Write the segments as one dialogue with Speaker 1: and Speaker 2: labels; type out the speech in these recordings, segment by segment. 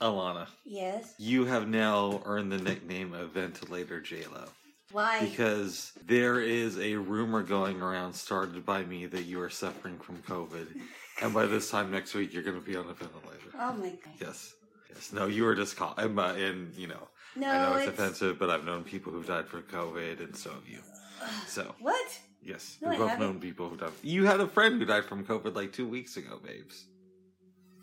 Speaker 1: Alana,
Speaker 2: Yes.
Speaker 1: you have now earned the nickname of Ventilator JLo.
Speaker 2: Why?
Speaker 1: Because there is a rumor going around started by me that you are suffering from COVID. And by this time next week, you're going to be on a ventilator.
Speaker 2: oh my god.
Speaker 1: Yes. Yes. No, you were just caught. And, uh, and, you know,
Speaker 2: No,
Speaker 1: I know it's,
Speaker 2: it's
Speaker 1: offensive, but I've known people who've died from COVID, and so have you. So,
Speaker 2: what?
Speaker 1: yes.
Speaker 2: No,
Speaker 1: we've both known people who died. You had a friend who died from COVID like two weeks ago, babes.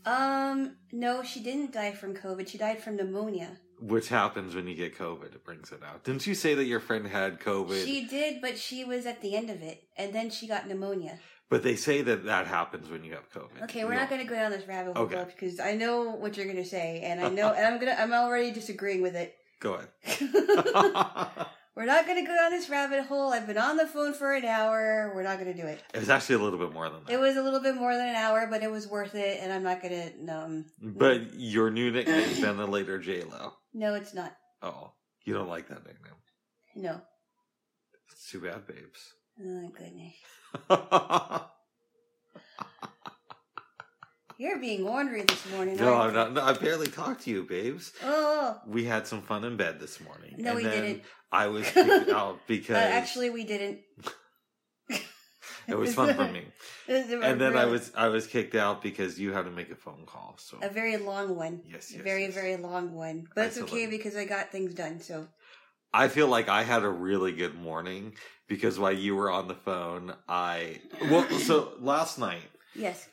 Speaker 2: Um, no, she didn't die from COVID. She died from pneumonia.
Speaker 1: Which happens when you get COVID. It brings it out. Didn't you say that your friend had COVID?
Speaker 2: She did, but she was at the end of it, and then she got pneumonia.
Speaker 1: But they say that that happens when you have COVID.
Speaker 2: Okay, we're not going to go down this rabbit hole
Speaker 1: Okay.
Speaker 2: because I know what you're going to say, and I know, and I'm gonna, I'm already disagreeing with it.
Speaker 1: Go ahead.
Speaker 2: we're not going to go down this rabbit hole. I've been on the phone for an hour. We're not going to do it.
Speaker 1: it was actually a little bit more than that.
Speaker 2: It was a little bit more than an hour, but it was worth it, and I'm not going to. Um,
Speaker 1: but your new nickname is Ventilator J-Lo.
Speaker 2: no, it's not.
Speaker 1: Oh, you don't like that nickname.
Speaker 2: No.
Speaker 1: It's too bad, babes.
Speaker 2: Oh goodness. You're being ornery this morning.
Speaker 1: no, I'm not. No, I barely talked to you, babes.
Speaker 2: Oh,
Speaker 1: We had some fun in bed this morning.
Speaker 2: No,
Speaker 1: and
Speaker 2: we
Speaker 1: then
Speaker 2: didn't.
Speaker 1: I was kicked out
Speaker 2: uh,
Speaker 1: because
Speaker 2: actually, we didn't.
Speaker 1: it was fun for me.
Speaker 2: A
Speaker 1: And then I was I was kicked out because you had to make a phone call. So
Speaker 2: a very long one.
Speaker 1: yes,
Speaker 2: A
Speaker 1: yes,
Speaker 2: very,
Speaker 1: yes.
Speaker 2: very long one. But it's okay because I got things done. So
Speaker 1: I feel like I had a really good morning because while you were on the phone, I well, so last night
Speaker 2: yes.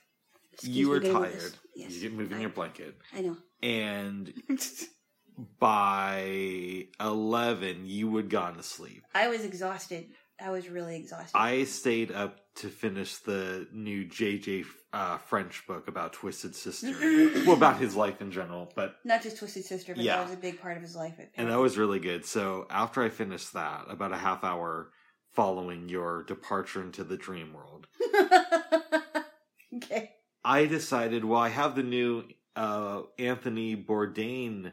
Speaker 2: Excuse
Speaker 1: you were tired.
Speaker 2: Yes.
Speaker 1: You're moving
Speaker 2: I-
Speaker 1: your blanket,
Speaker 2: I know.
Speaker 1: and by eleven, you had gone to sleep.
Speaker 2: I was exhausted. I was really exhausted.
Speaker 1: I stayed up to finish the new Jay Jay uh, French book about Twisted Sister, well, about his life in general, but
Speaker 2: Not just Twisted Sister, but
Speaker 1: Yeah.
Speaker 2: that was a big part of his life.
Speaker 1: and that was really good. So after I finished that, about a half hour following your departure into the dream world,
Speaker 2: okay.
Speaker 1: I decided, well, I have the new uh, Anthony Bourdain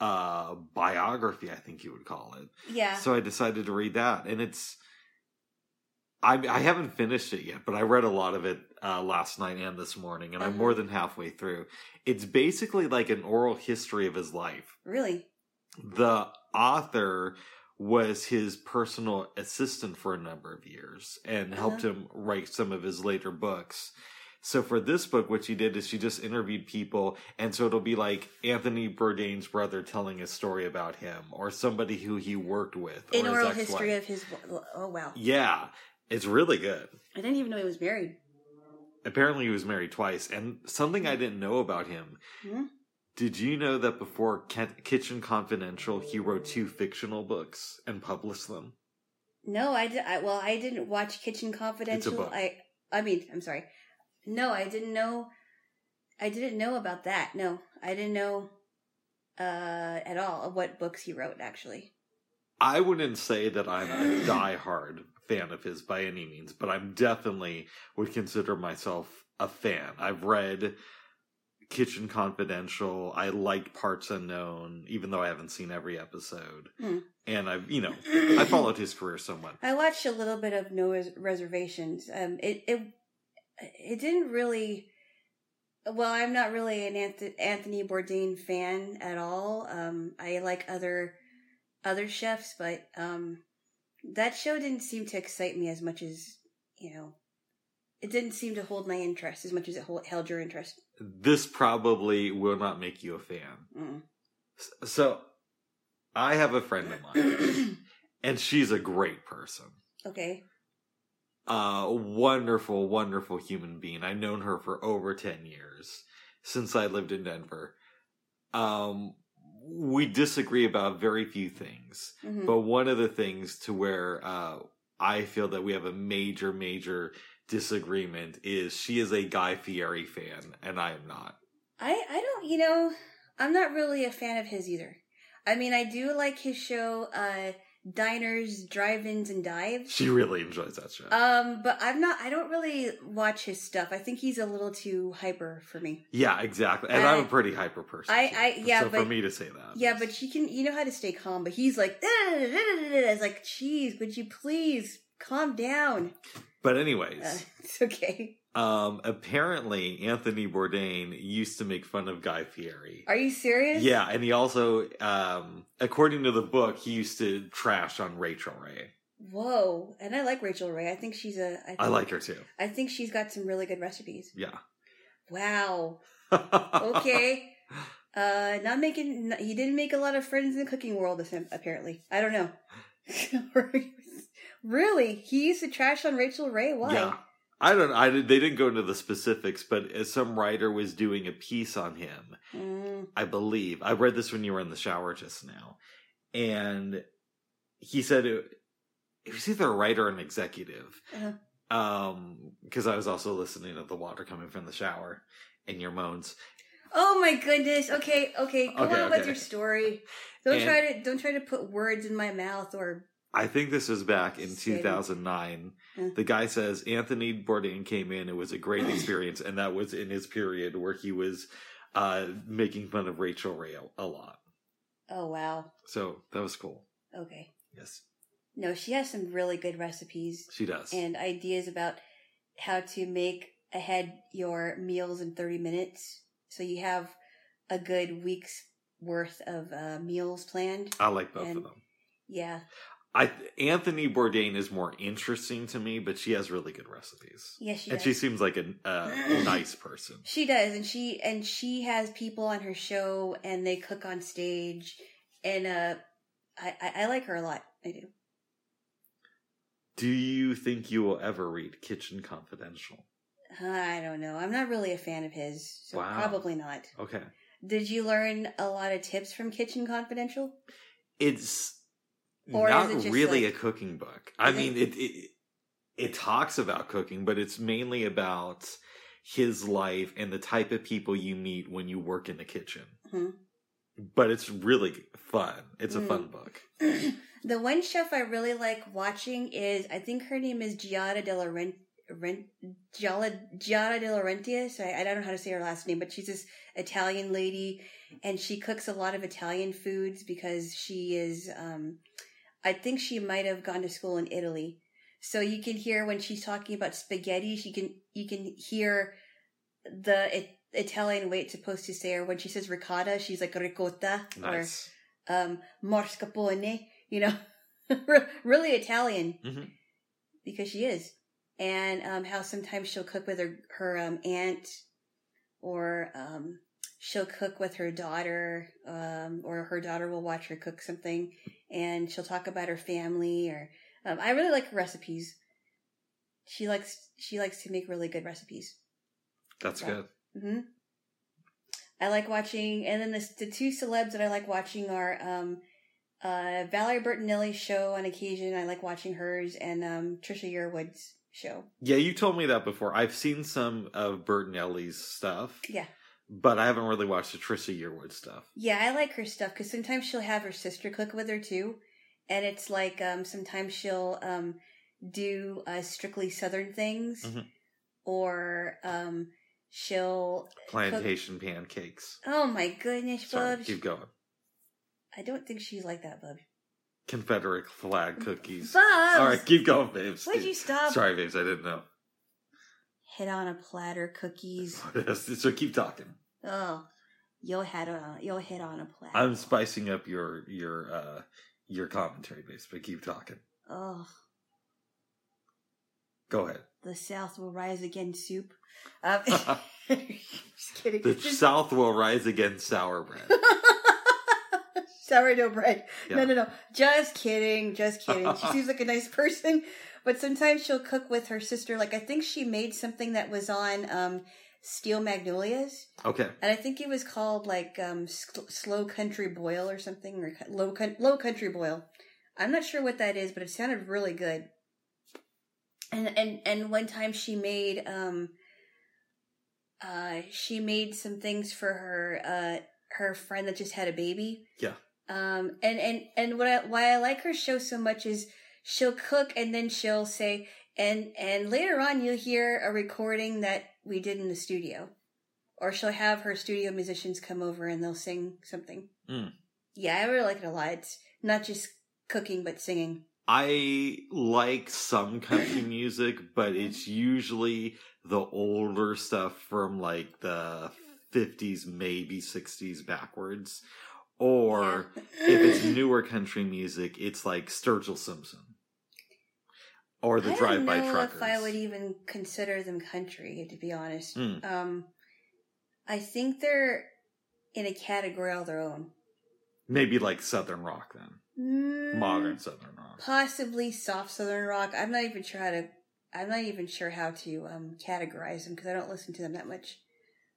Speaker 1: uh, biography, I think you would call it.
Speaker 2: Yeah.
Speaker 1: So I decided to read that, and it's. I I haven't finished it yet, but I read a lot of it uh, last night and this morning, and I'm
Speaker 2: Uh-huh.
Speaker 1: more than halfway through. It's basically like an oral history of his life.
Speaker 2: really?
Speaker 1: The author was his personal assistant for a number of years and helped him write some of his later books. So for this book, what she did is she just interviewed people, and so it'll be like Anthony Bourdain's brother telling a story about him, or somebody who he worked with, or
Speaker 2: An
Speaker 1: his
Speaker 2: oral history of his. Oh wow!
Speaker 1: Yeah, it's really good.
Speaker 2: I didn't even know he was married.
Speaker 1: Apparently, he was married twice, and something I didn't know about him.
Speaker 2: Hmm?
Speaker 1: Did you know that before Kitchen Confidential, he wrote two fictional books and published them?
Speaker 2: No, I, did, I well, I didn't watch Kitchen Confidential.
Speaker 1: book.
Speaker 2: I I mean, I'm sorry. No, I didn't know. I didn't know about that. No, I didn't know uh at all of what books he wrote. Actually,
Speaker 1: I wouldn't say that I'm a diehard fan of his by any means, but I'm definitely would consider myself a fan. I've read Kitchen Confidential. I liked Parts Unknown, even though I haven't seen every episode.
Speaker 2: Hmm.
Speaker 1: And I've, you know, I followed his career somewhat.
Speaker 2: I watched a little bit of No Res- Reservations. Um, it it it didn't really. Well, I'm not really an Anthony Bourdain fan at all. Um, I like other other chefs, but um, that show didn't seem to excite me as much as you know. It didn't seem to hold my interest as much as it hold, held your interest.
Speaker 1: This probably will not make you a fan.
Speaker 2: Mm.
Speaker 1: So, I have a friend of mine, and she's a great person.
Speaker 2: okay.
Speaker 1: Uh, wonderful, wonderful human being. I've known her for over 10 years since I lived in Denver. Um, we disagree about very few things,
Speaker 2: Mhm.
Speaker 1: but one of the things to where, uh, I feel that we have a major, major disagreement is she is a Guy Fieri fan and I am not.
Speaker 2: I I don't you know I'm not really a fan of his either. I mean I do like his show uh Diners, Drive-ins and Dives.
Speaker 1: She really enjoys that show.
Speaker 2: Um but I'm not I don't really watch his stuff. I think he's a little too hyper for me.
Speaker 1: yeah, exactly. And I, am a pretty hyper person.
Speaker 2: I-
Speaker 1: too.
Speaker 2: I- yeah,
Speaker 1: so for me to say that.
Speaker 2: Yeah,
Speaker 1: is-
Speaker 2: but she can you know how to stay calm, but he's like it's like, geez, would you please calm down?
Speaker 1: But anyways,
Speaker 2: Uh, it's okay.
Speaker 1: Um, apparently Anthony Bourdain used to make fun of Guy Fieri.
Speaker 2: Are you serious?
Speaker 1: Yeah, and he also, um, according to the book, he used to trash on Rachael Ray.
Speaker 2: Whoa. And I like Rachael Ray. I think she's a. I, think,
Speaker 1: I like her too.
Speaker 2: I think she's got some really good recipes.
Speaker 1: Yeah.
Speaker 2: Wow. Okay. uh, not making. He didn't make a lot of friends in the cooking world. Apparently, I don't know. really, he used to trash on Rachael Ray. Why?
Speaker 1: Yeah. I don't. I did- they didn't go into the specifics, but as some writer was doing a piece on him,
Speaker 2: Mm,
Speaker 1: I believe I read this when you were in the shower just now, and he said it, it was either a writer or an executive.
Speaker 2: Uh-huh.
Speaker 1: Um, because I was also listening to the water coming from the shower and your moans.
Speaker 2: Oh my goodness. Okay, okay. Go
Speaker 1: Okay,
Speaker 2: on with your story. Don't
Speaker 1: And-
Speaker 2: try to don't try to put words in my mouth or
Speaker 1: I think this was back in
Speaker 2: Say
Speaker 1: 2009.
Speaker 2: Uh.
Speaker 1: The guy says Anthony Bourdain came in. It was a great experience, and that was in his period where he was uh, making fun of Rachael Ray a, a lot.
Speaker 2: oh wow.
Speaker 1: So that was cool.
Speaker 2: Okay.
Speaker 1: Yes,
Speaker 2: No, she has some really good recipes
Speaker 1: she does.
Speaker 2: and ideas about how to make ahead your meals in 30 minutes so you have a good week's worth of uh, meals planned.
Speaker 1: I like both
Speaker 2: and-
Speaker 1: of them.
Speaker 2: Yeah.
Speaker 1: I Anthony Bourdain is more interesting to me, but she has really good recipes,
Speaker 2: Yeah, she does.
Speaker 1: and
Speaker 2: does.
Speaker 1: she seems like a uh, nice person.
Speaker 2: She does, and she and she has people on her show, and they cook on stage, and uh, I I, I like her a lot. I do.
Speaker 1: Do you think you will ever read Kitchen Confidential?
Speaker 2: I don't know. I'm not really a fan of his, so
Speaker 1: Wow.
Speaker 2: probably not.
Speaker 1: Okay,
Speaker 2: Did you learn a lot of tips from Kitchen Confidential?
Speaker 1: it's
Speaker 2: Or
Speaker 1: not really
Speaker 2: like-
Speaker 1: a cooking book. I mean, it, it it talks about cooking, but it's mainly about his life and the type of people you meet when you work in the kitchen.
Speaker 2: Mhm.
Speaker 1: But it's really fun. It's a
Speaker 2: Mm.
Speaker 1: fun book.
Speaker 2: the one chef I really like watching is I think her name is Giada De Laurent. Rent, Giada, Giada De Laurentiis. I, I don't know how to say her last name, but she's this Italian lady, and she cooks a lot of Italian foods because she is. Um, I think she might have gone to school in Italy, so you can hear when she's talking about spaghetti. She can you can hear the it, Italian way it's supposed to say, or when she says ricotta, she's like ricotta
Speaker 1: Nice.
Speaker 2: or um, mascarpone, you know, really Italian
Speaker 1: Mhm.
Speaker 2: because she is. And um, how sometimes she'll cook with her her um, aunt, or um, she'll cook with her daughter, um, or her daughter will watch her cook something, and she'll talk about her family. Or um, I really like her recipes. She likes she likes to make really good recipes.
Speaker 1: That's
Speaker 2: Yeah.
Speaker 1: good.
Speaker 2: hmm I like watching, and then the, the two celebs that I like watching are um, uh, Valerie Bertinelli's show on occasion. I like watching hers, and um, Trisha Yearwood's show.
Speaker 1: Yeah, you told me that before. I've seen some of Bertinelli's stuff,
Speaker 2: Yeah,
Speaker 1: but I haven't really watched the Trisha Yearwood stuff.
Speaker 2: yeah, I like her stuff because sometimes she'll have her sister cook with her too, and it's like um, sometimes she'll um, do uh, strictly Southern things,
Speaker 1: Mhm.
Speaker 2: or um, she'll.
Speaker 1: Plantation pancakes.
Speaker 2: Oh my goodness,
Speaker 1: Sorry,
Speaker 2: Bubs!
Speaker 1: keep going.
Speaker 2: I don't think she's like that, Bubs.
Speaker 1: Confederate flag cookies.
Speaker 2: Bubs!
Speaker 1: All right, keep going, babes.
Speaker 2: Why'd you stop?
Speaker 1: Sorry, babes, I didn't know.
Speaker 2: Hit on a platter cookies.
Speaker 1: so keep talking.
Speaker 2: Oh, you'll hit on you'll hit on a platter.
Speaker 1: I'm spicing up your your uh your commentary base, but keep talking.
Speaker 2: Oh,
Speaker 1: Go ahead.
Speaker 2: the South will rise again. Soup. Um, just kidding.
Speaker 1: The
Speaker 2: Just-
Speaker 1: South will rise again sour bread.
Speaker 2: Sourdough bread. No, no, no. Just kidding. Just kidding. She seems like a nice person, but sometimes she'll cook with her sister. Like I think she made something that was on um, Steel Magnolias.
Speaker 1: Okay.
Speaker 2: And I think it was called like um, sl- slow country boil or something, or low low country boil. I'm not sure what that is, but it sounded really good. And and and one time she made um, uh, she made some things for her uh her friend that just had a baby.
Speaker 1: Yeah.
Speaker 2: Um, and and and what I, why I like her show so much is she'll cook and then she'll say and and later on you'll hear a recording that we did in the studio or she'll have her studio musicians come over and they'll sing something.
Speaker 1: Mm.
Speaker 2: Yeah, I really like it a lot. It's not just cooking but singing.
Speaker 1: I like some country music, but it's usually the older stuff from like the 50s, maybe 60s backwards. Or if it's newer country music, it's like Sturgill Simpson. Or the
Speaker 2: I
Speaker 1: Drive
Speaker 2: don't
Speaker 1: By
Speaker 2: know
Speaker 1: Truckers.
Speaker 2: if I would even consider them country, to be honest.
Speaker 1: Mm.
Speaker 2: Um, I think they're in a category all their own.
Speaker 1: Maybe like Southern rock then.
Speaker 2: Mm,
Speaker 1: Modern Southern rock.
Speaker 2: possibly soft southern rock. I'm not even sure how to. I'm not even sure how to um, categorize them because I don't listen to them that much.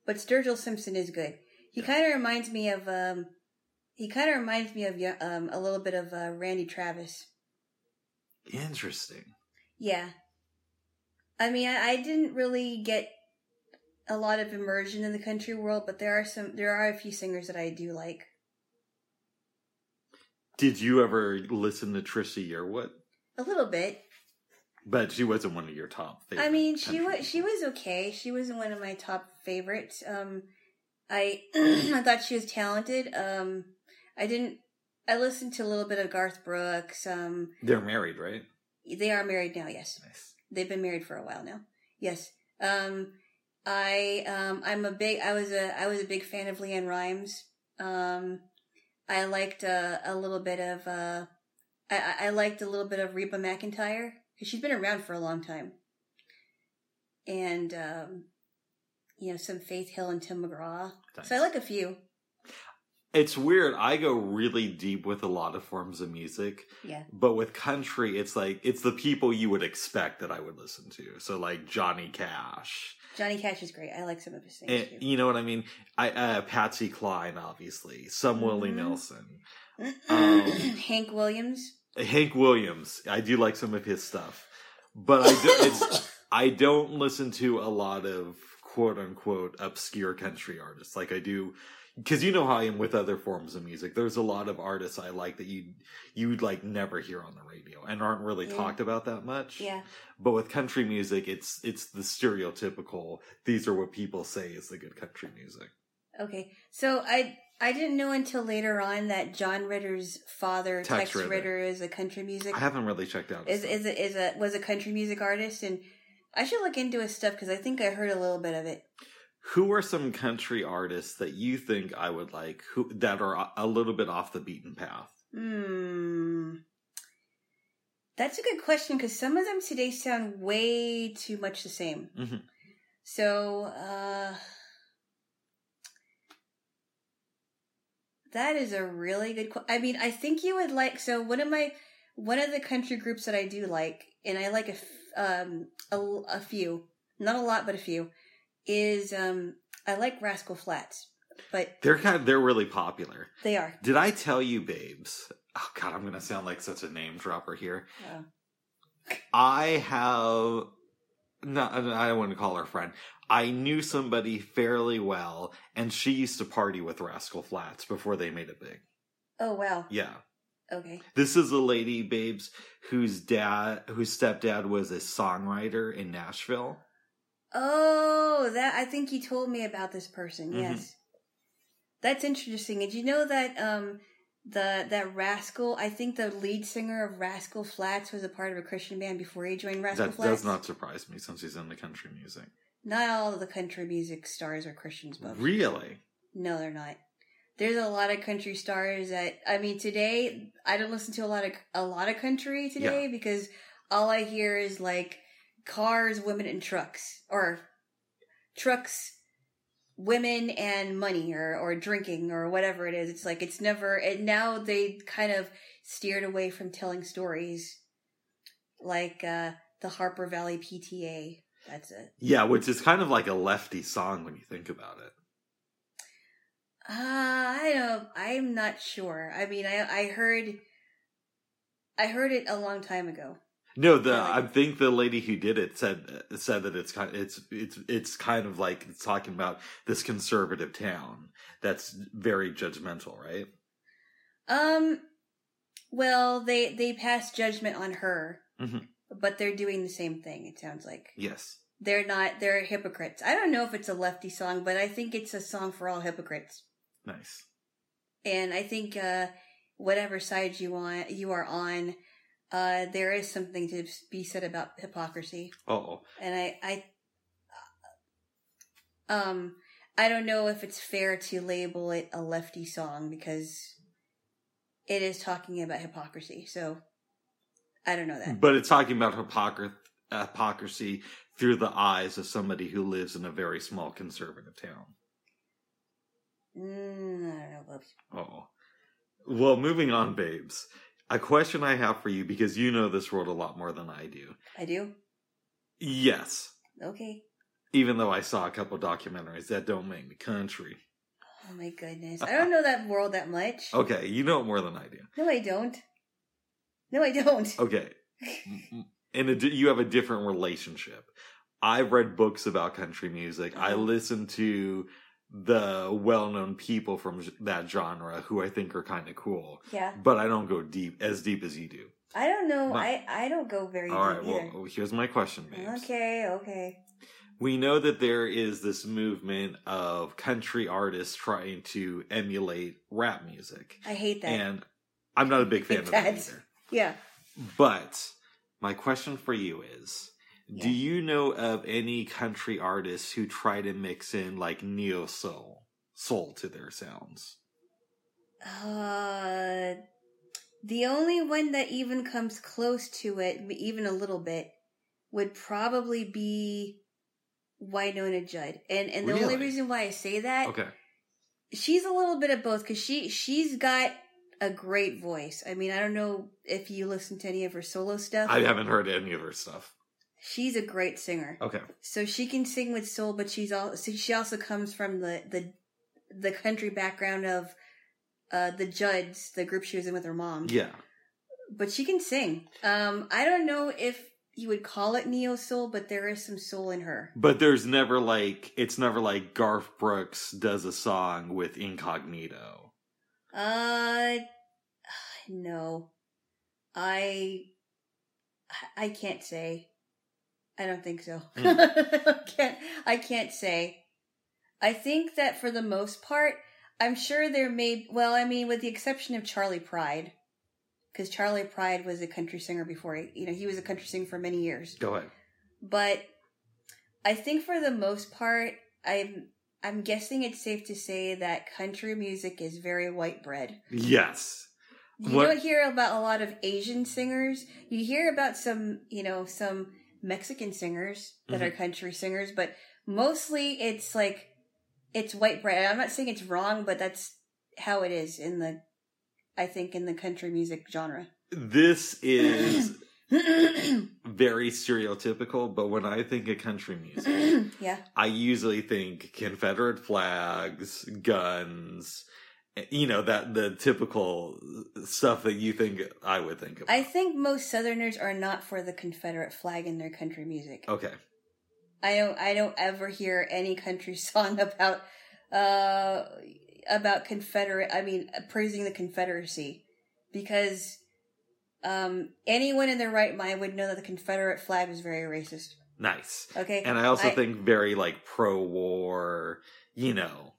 Speaker 2: But Sturgill Simpson is good. He
Speaker 1: Yeah.
Speaker 2: kind of reminds me of. Um, he kind of reminds me of um, a little bit of uh, Randy Travis.
Speaker 1: Interesting.
Speaker 2: Yeah. I mean, I, I didn't really get a lot of immersion in the country world, but there are some. There are a few singers that I do like.
Speaker 1: Did you ever listen to Trisha Yearwood?
Speaker 2: A little bit.
Speaker 1: But she wasn't one of your top favorite.
Speaker 2: I mean, she was she was okay. She wasn't one of my top favorites. Um, I I thought she was talented. Um, I didn't. I listened to a little bit of Garth Brooks. Um,
Speaker 1: They're married, right?
Speaker 2: They are married now. Yes,
Speaker 1: Nice.
Speaker 2: they've been married for a while now. Yes. Um, I um, I'm a big. I was a I was a big fan of LeAnn Rimes. Um, I liked uh, a little bit of. Uh, I I- liked a little bit of Reba McEntire because she's been around for a long time. And um, you know some Faith Hill and Tim McGraw. So I like a few.
Speaker 1: It's weird. I go really deep with a lot of forms of music,
Speaker 2: Yeah.
Speaker 1: but with country, it's like it's the people you would expect that I would listen to. So like Johnny Cash,
Speaker 2: Johnny Cash is great. I like some of his things
Speaker 1: and, you know what I mean. I uh, Patsy Cline, obviously, some Willie
Speaker 2: Mhm.
Speaker 1: Nelson, um,
Speaker 2: Hank Williams.
Speaker 1: Hank Williams. I do like some of his stuff, but I do, it's I don't listen to a lot of quote unquote obscure country artists like I do because you know how I am with other forms of music. There's a lot of artists I like that you you'd like never hear on the radio and aren't really
Speaker 2: Yeah.
Speaker 1: talked about that much.
Speaker 2: Yeah.
Speaker 1: But with country music, it's it's the stereotypical. These are what people say is the good country music.
Speaker 2: Okay, so I I didn't know until later on that John Ritter's father,
Speaker 1: Tex
Speaker 2: Tex,
Speaker 1: Ritter.
Speaker 2: Ritter. is a country music
Speaker 1: I haven't really checked out.
Speaker 2: is is a, is a was a country music artist, and I should look into his stuff because I think I heard a little bit of it.
Speaker 1: Who are some country artists that you think I would like who that are a- little bit off the beaten path?
Speaker 2: Hmm, that's a good question because some of them today sound way too much the same.
Speaker 1: Mhm.
Speaker 2: So, uh, that is a really good. Qu- I mean, I think you would like. So one of my one of the country groups that I do like, and I like a f- um a, a few, not a lot, but a few, is um I like Rascal Flatts, but
Speaker 1: They're kind of they're really popular.
Speaker 2: they are.
Speaker 1: Did I tell you, babes? Oh God, I'm gonna sound like such a name dropper here.
Speaker 2: Uh,
Speaker 1: I have no, I don't want to call her friend. I knew somebody fairly well, and she used to party with Rascal Flatts before they made it big.
Speaker 2: oh wow.
Speaker 1: Yeah,
Speaker 2: Okay.
Speaker 1: this is a lady, babes, whose dad, whose stepdad was a songwriter in Nashville.
Speaker 2: Oh, that I think you told me about this person.
Speaker 1: Mhm.
Speaker 2: Yes, that's interesting. Did you know that um the that Rascal? I think the lead singer of Rascal Flatts was a part of a Christian band before he joined Rascal
Speaker 1: That
Speaker 2: Flats.
Speaker 1: does not surprise me since he's in the country music.
Speaker 2: Not all of the country music stars are Christians, but
Speaker 1: Really?
Speaker 2: no, they're not. There's a lot of country stars that I mean today. I don't listen to a lot of a lot of country today because all I hear is like cars, women, and trucks, or trucks, women, and money, or or drinking, or whatever it is. It's like it's never. And now they kind of steered away from telling stories, like uh the Harper Valley PTA. That's it.
Speaker 1: Yeah, which is kind of like a lefty song when you think about it.
Speaker 2: Uh, I don't. I'm not sure. I mean, I I heard, I heard it a long time ago.
Speaker 1: No, the
Speaker 2: I
Speaker 1: think the lady who did it said said that it's kind it's it's it's kind of like it's talking about this conservative town that's very judgmental, right?
Speaker 2: Um, well, they they pass judgment on her,
Speaker 1: Mhm.
Speaker 2: but they're doing the same thing. It sounds like
Speaker 1: Yes.
Speaker 2: they're not. They're hypocrites. I don't know if it's a lefty song, but I think it's a song for all hypocrites.
Speaker 1: Nice.
Speaker 2: And I think uh, whatever side you want, you are on. Uh, there is something to be said about hypocrisy,
Speaker 1: Oh,
Speaker 2: and I, I, um, I don't know if it's fair to label it a lefty song because it is talking about hypocrisy. So I don't know that.
Speaker 1: but it's talking about hypocr- hypocrisy through the eyes of somebody who lives in a very small conservative town.
Speaker 2: Mm, I don't know.
Speaker 1: Oh. Well, moving on, babes. A question I have for you because you know this world a lot more than I do.
Speaker 2: I do.
Speaker 1: Yes.
Speaker 2: Okay.
Speaker 1: Even though I saw a couple documentaries that don't make me country.
Speaker 2: Oh my goodness. I don't know that world that much.
Speaker 1: Okay, you know it more than I do.
Speaker 2: No, I don't. No, I don't.
Speaker 1: Okay. and a, you have a different relationship. I've read books about country music. I
Speaker 2: Uh-huh.
Speaker 1: listen to the well-known people from that genre who I think are kind of cool,
Speaker 2: Yeah.
Speaker 1: but I don't go deep as deep as you do.
Speaker 2: I don't know.
Speaker 1: No.
Speaker 2: I I don't go very
Speaker 1: All right,
Speaker 2: deep either.
Speaker 1: well, here's my question, babes.
Speaker 2: Okay, okay.
Speaker 1: We know that there is this movement of country artists trying to emulate rap music,
Speaker 2: I hate that.
Speaker 1: and I'm not a big fan of that either.
Speaker 2: yeah.
Speaker 1: But my question for you is Do you know of any country artists who try to mix in like neo soul, soul to their sounds?
Speaker 2: Uh, the only one that even comes close to it, even a little bit, would probably be Wynonna Judd. And and the only reason why I say that,
Speaker 1: Okay.
Speaker 2: she's a little bit of both because she she's got a great voice. I mean, I don't know if you listen to any of her solo stuff.
Speaker 1: I haven't heard any of her stuff.
Speaker 2: She's a great singer.
Speaker 1: Okay.
Speaker 2: So she can sing with soul, but she's also she also comes from the the the country background of uh the Judds, the group she was in with her mom.
Speaker 1: Yeah.
Speaker 2: But she can sing. Um, I don't know if you would call it neo soul, but there is some soul in her.
Speaker 1: But there's never like, it's never like Garth Brooks does a song with Incognito.
Speaker 2: Uh, no, I I can't say. I don't think so.
Speaker 1: Hmm.
Speaker 2: I can't. I can't say. I think that for the most part, I'm sure there may. Well, I mean, with the exception of Charley Pride, because Charley Pride was a country singer before. He, you know, he was a country singer for many years.
Speaker 1: Go ahead.
Speaker 2: But I think for the most part, I'm I'm guessing it's safe to say that country music is very white bread.
Speaker 1: Yes.
Speaker 2: You
Speaker 1: What-
Speaker 2: don't hear about a lot of Asian singers. You hear about some, you know, some Mexican singers that
Speaker 1: Mhm.
Speaker 2: are country singers, but mostly it's like it's white bread. I'm not saying it's wrong, but that's how it is in the I think in the country music genre.
Speaker 1: This is very stereotypical, but when I think of country music,
Speaker 2: yeah.
Speaker 1: I usually think Confederate flags, guns, you know, that the typical stuff that you think I would think of.
Speaker 2: I think most Southerners are not for the Confederate flag in their country music.
Speaker 1: okay.
Speaker 2: I don't I don't ever hear any country song about uh about Confederate I mean praising the Confederacy because um anyone in their right mind would know that the Confederate flag was very racist.
Speaker 1: Nice.
Speaker 2: Okay?
Speaker 1: And I also
Speaker 2: I-
Speaker 1: think very like pro war, you know,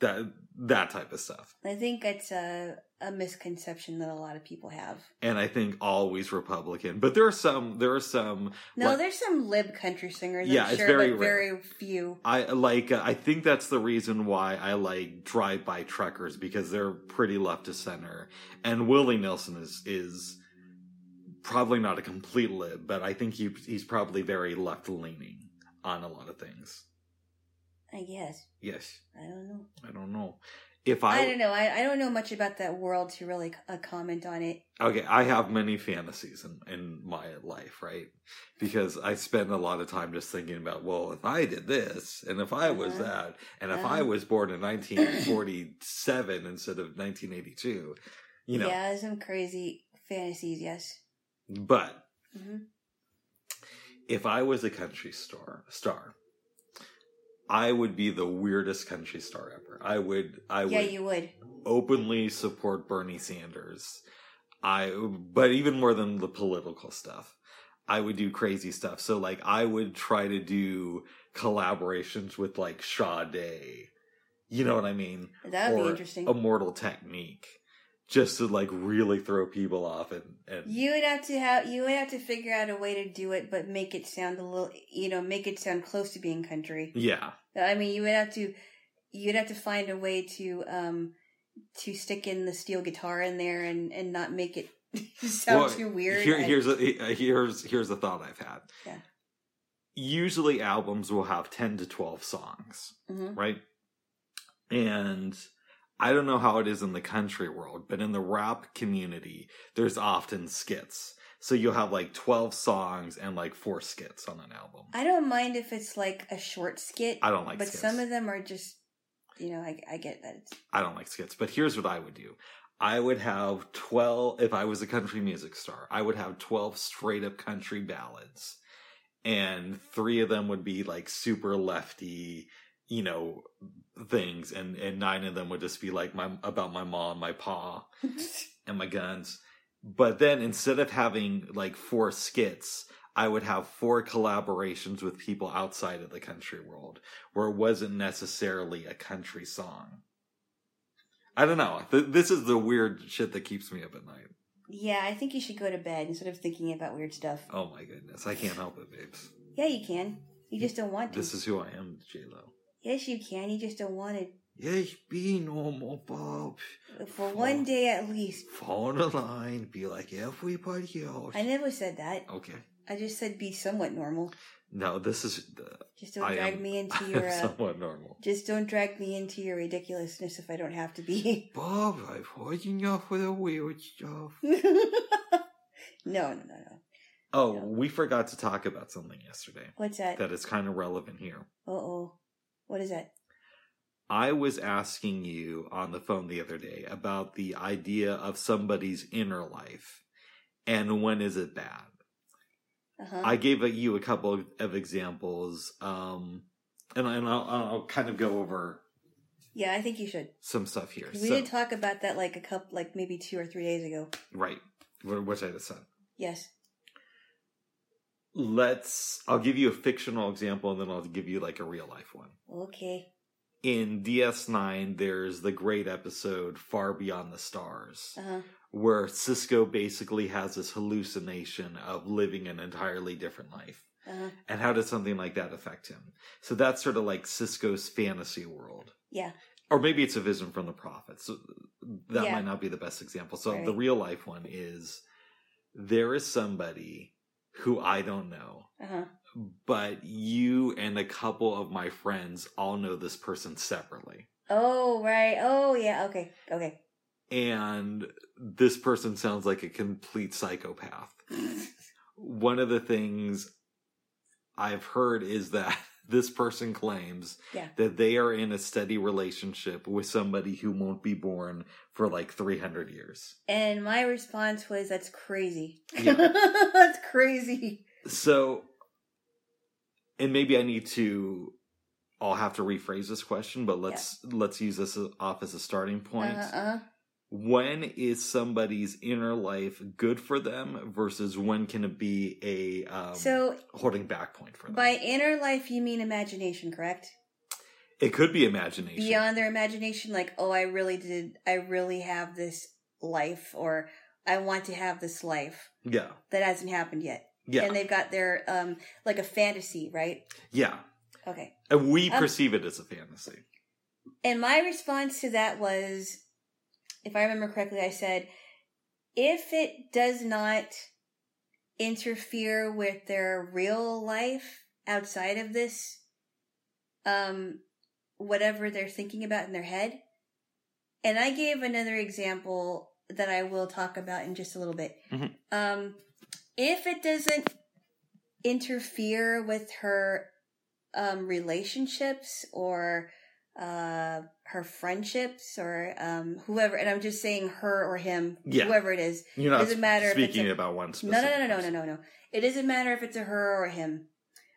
Speaker 1: that that type of stuff.
Speaker 2: I think it's a a misconception that a lot of people have.
Speaker 1: And I think always Republican. But there are some there are some
Speaker 2: No,
Speaker 1: like-
Speaker 2: there's some lib country singers,
Speaker 1: Yeah,
Speaker 2: I'm
Speaker 1: it's
Speaker 2: sure,
Speaker 1: very
Speaker 2: but
Speaker 1: rare.
Speaker 2: very few.
Speaker 1: I like. Uh, I think that's the reason why I like drive-by truckers because they're pretty left to center, and Willie Nelson is is probably not a complete lib, but I think he he's probably very left leaning on a lot of things.
Speaker 2: I guess.
Speaker 1: Yes,
Speaker 2: I don't know.
Speaker 1: I don't know if
Speaker 2: I,
Speaker 1: I,
Speaker 2: don't know. I, I don't know much about that world to really uh, comment on it.
Speaker 1: okay. I have many fantasies in in my life, right? Because I spend a lot of time just thinking about, well, if I did this, and if I was
Speaker 2: Uh-huh.
Speaker 1: that, and if
Speaker 2: Uh-huh.
Speaker 1: I was born in 1947 instead of 1982, you know.
Speaker 2: yeah, some crazy fantasies. Yes.
Speaker 1: But
Speaker 2: hmm
Speaker 1: if I was a country star, star, I would be the weirdest country star ever. I would, I
Speaker 2: Yeah,
Speaker 1: would
Speaker 2: you would.
Speaker 1: openly support Bernie Sanders. I, but even more than the political stuff, I would do crazy stuff. So like, I would try to do collaborations with like Sade. You know what I mean?
Speaker 2: That would be interesting.
Speaker 1: Immortal Technique just to like really throw people off and, and
Speaker 2: You would have to have you would have to figure out a way to do it, but make it sound a little, you know, make it sound close to being country.
Speaker 1: yeah
Speaker 2: I mean, you would have to you'd have to find a way to um to stick in the steel guitar in there and and not make it sound
Speaker 1: Well,
Speaker 2: too weird.
Speaker 1: Here, here's a here's here's a thought I've had.
Speaker 2: Yeah.
Speaker 1: Usually albums will have ten to twelve songs,
Speaker 2: Mhm.
Speaker 1: right? And I don't know how it is in the country world, but in the rap community, there's often skits. So you'll have like twelve songs and like four skits on an album.
Speaker 2: I don't mind if it's like a short skit,
Speaker 1: I don't like
Speaker 2: but
Speaker 1: skits.
Speaker 2: some of them are just, you know, I I get that. It's,
Speaker 1: I don't like skits, but here's what I would do. I would have 12, if I was a country music star, I would have 12 straight up country ballads. And three of them would be like super lefty, you know, things. And, and nine of them would just be like my, about my mom, my pa, and my guns. But then instead of having like four skits, I would have four collaborations with people outside of the country world where it wasn't necessarily a country song. I don't know. Th- this is the weird shit that keeps me up at night.
Speaker 2: yeah, I think you should go to bed instead of thinking about weird stuff.
Speaker 1: Oh my goodness. I can't help it, babes.
Speaker 2: Yeah, you can. You just don't want to.
Speaker 1: This is who I am, J-Lo.
Speaker 2: Yes, you can. You just don't want it
Speaker 1: Yes, be normal, Bob.
Speaker 2: for one day at least.
Speaker 1: Fall in line, be like everybody else.
Speaker 2: I never said that.
Speaker 1: Okay.
Speaker 2: I just said be somewhat normal.
Speaker 1: No, this is the.
Speaker 2: Just don't
Speaker 1: I
Speaker 2: drag
Speaker 1: am-
Speaker 2: me into your. Uh,
Speaker 1: somewhat normal.
Speaker 2: just don't drag me into your ridiculousness if I don't have to be.
Speaker 1: Bob, I've heard enough of the weird stuff.
Speaker 2: no, no, no, no.
Speaker 1: Oh,
Speaker 2: No.
Speaker 1: we forgot to talk about something yesterday
Speaker 2: What's that?
Speaker 1: that is kind of relevant here.
Speaker 2: Uh oh. What is that?
Speaker 1: I was asking you on the phone the other day about the idea of somebody's inner life and when is it bad.
Speaker 2: Uh huh.
Speaker 1: I gave a, you a couple of examples, um, and, and I'll, I'll kind of go over
Speaker 2: yeah, I think you should.
Speaker 1: some stuff here.
Speaker 2: We
Speaker 1: So-
Speaker 2: did talk about that like a couple, like maybe two or three days ago.
Speaker 1: right, wh- which I just said.
Speaker 2: Yes.
Speaker 1: Let's. I'll give you a fictional example, and then I'll give you like a real life one.
Speaker 2: Okay.
Speaker 1: In DS9, there's the great episode "Far Beyond the Stars."
Speaker 2: Uh huh.
Speaker 1: where Sisko basically has this hallucination of living an entirely different life.
Speaker 2: Uh huh.
Speaker 1: And how does something like that affect him? So that's sort of like Sisko's fantasy world.
Speaker 2: Yeah.
Speaker 1: Or maybe it's a vision from the prophet. So that
Speaker 2: Yeah.
Speaker 1: might not be the best example. So
Speaker 2: Right.
Speaker 1: the real life one is there is somebody who I don't know,
Speaker 2: Uh huh.
Speaker 1: but you and a couple of my friends all know this person separately.
Speaker 2: Oh right. Oh yeah. Okay. Okay.
Speaker 1: and this person sounds like a complete psychopath. One of the things I've heard is that this person claims
Speaker 2: Yeah.
Speaker 1: that they are in a steady relationship with somebody who won't be born for like 300 years.
Speaker 2: And my response was, "That's crazy.
Speaker 1: Yeah.
Speaker 2: That's crazy."
Speaker 1: So, and maybe I need to. I'll have to rephrase this question, but let's let's use this off as a starting point.
Speaker 2: Uh huh.
Speaker 1: When is somebody's inner life good for them versus when can it be a um,
Speaker 2: So
Speaker 1: holding back point for them?
Speaker 2: by inner life, you mean imagination, correct?
Speaker 1: it could be imagination.
Speaker 2: Beyond their imagination, like, oh, I really did, I really have this life, or I want to have this life
Speaker 1: yeah,
Speaker 2: that hasn't happened yet.
Speaker 1: yeah,
Speaker 2: And they've got their, um, like a fantasy, right?
Speaker 1: yeah.
Speaker 2: Okay.
Speaker 1: And we
Speaker 2: Um,
Speaker 1: perceive it as a fantasy.
Speaker 2: And my response to that was, if I remember correctly, I said, if it does not interfere with their real life outside of this, um, whatever they're thinking about in their head. And I gave another example that I will talk about in just a little bit.
Speaker 1: Mhm.
Speaker 2: Um, if it doesn't interfere with her um, relationships or uh, her friendships or um, whoever, and I'm just saying her or him,
Speaker 1: Yeah.
Speaker 2: whoever it is.
Speaker 1: You're not
Speaker 2: doesn't matter if it's
Speaker 1: speaking
Speaker 2: a-
Speaker 1: about one specific.
Speaker 2: no, no, no, no, no, no, no. It doesn't matter if it's a her or a him.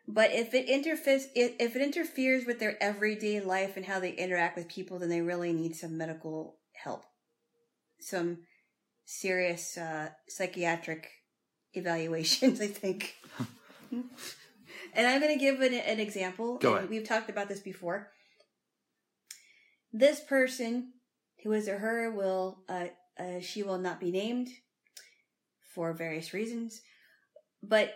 Speaker 2: But if it interferes, if if it interferes with their everyday life and how they interact with people, then they really need some medical help, some serious uh, psychiatric evaluations. I think. and I'm going to give an, an example.
Speaker 1: Go ahead.
Speaker 2: We've talked about this before. This person, who is or her, will uh, Uh, she will not be named for various reasons, but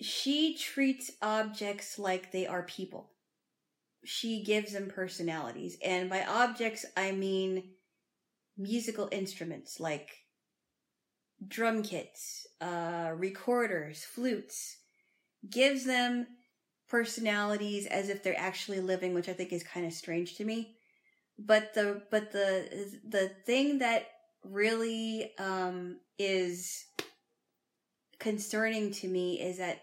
Speaker 2: she treats objects like they are people. She gives them personalities. And by objects, I mean musical instruments like drum kits, uh, recorders, flutes, gives them personalities as if they're actually living, which I think is kind of strange to me. But the but the the thing that really um, is concerning to me is that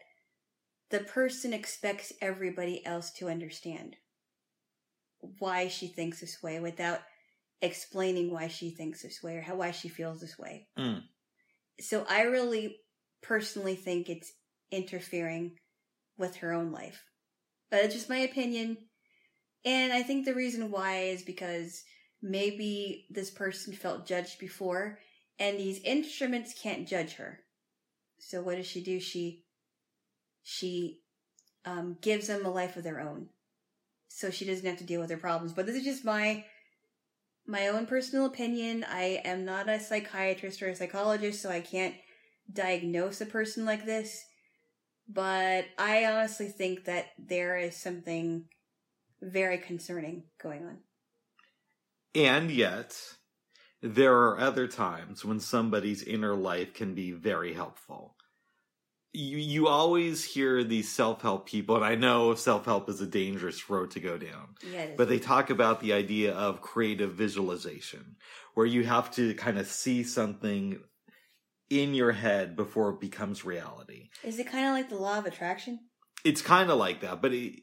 Speaker 2: the person expects everybody else to understand why she thinks this way without explaining why she thinks this way or how why she feels this way.
Speaker 1: Mm.
Speaker 2: So I really personally think it's interfering with her own life. But it's just my opinion. And I think the reason why is because maybe this person felt judged before and these instruments can't judge her. So what does she do? She she um, gives them a life of their own, so she doesn't have to deal with their problems. But this is just my my own personal opinion. I am not a psychiatrist or a psychologist, so I can't diagnose a person like this. But I honestly think that there is something very concerning going on.
Speaker 1: And yet, there are other times when somebody's inner life can be very helpful. You you always hear these self help people, and I know self help is a dangerous road to go down.
Speaker 2: Yeah.
Speaker 1: But they talk about the idea of creative visualization, where you have to kind of see something in your head before it becomes reality.
Speaker 2: is it kind of like the law of attraction?
Speaker 1: It's kind of like that, but it,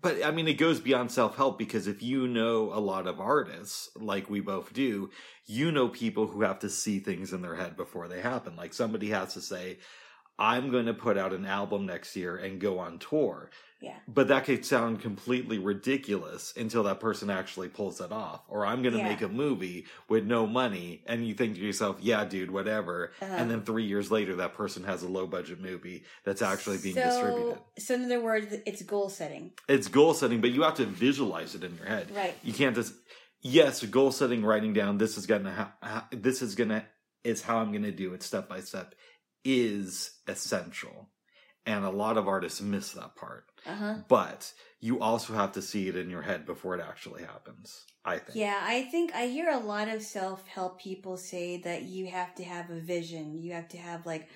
Speaker 1: but I mean, it goes beyond self help because if you know a lot of artists, like we both do, you know people who have to see things in their head before they happen. Like somebody has to say, I'm going to put out an album next year and go on tour.
Speaker 2: Yeah.
Speaker 1: But that could sound completely ridiculous until that person actually pulls it off. Or I'm going to
Speaker 2: Yeah.
Speaker 1: make a movie with no money. And you think to yourself, yeah, dude, whatever.
Speaker 2: Uh-huh.
Speaker 1: And then three years later, that person has a low budget movie that's actually being
Speaker 2: so,
Speaker 1: distributed.
Speaker 2: So, in other words, it's goal setting.
Speaker 1: It's goal setting, but you have to visualize it in your head.
Speaker 2: Right.
Speaker 1: You can't just, yes, goal setting, writing down, this is going to, ha- ha- this is going to, is how I'm going to do it step by step is essential. And a lot of artists miss that part.
Speaker 2: Uh huh.
Speaker 1: But you also have to see it in your head before it actually happens. I think.
Speaker 2: Yeah, I think I hear a lot of self help people say that you have to have a vision. You have to have like,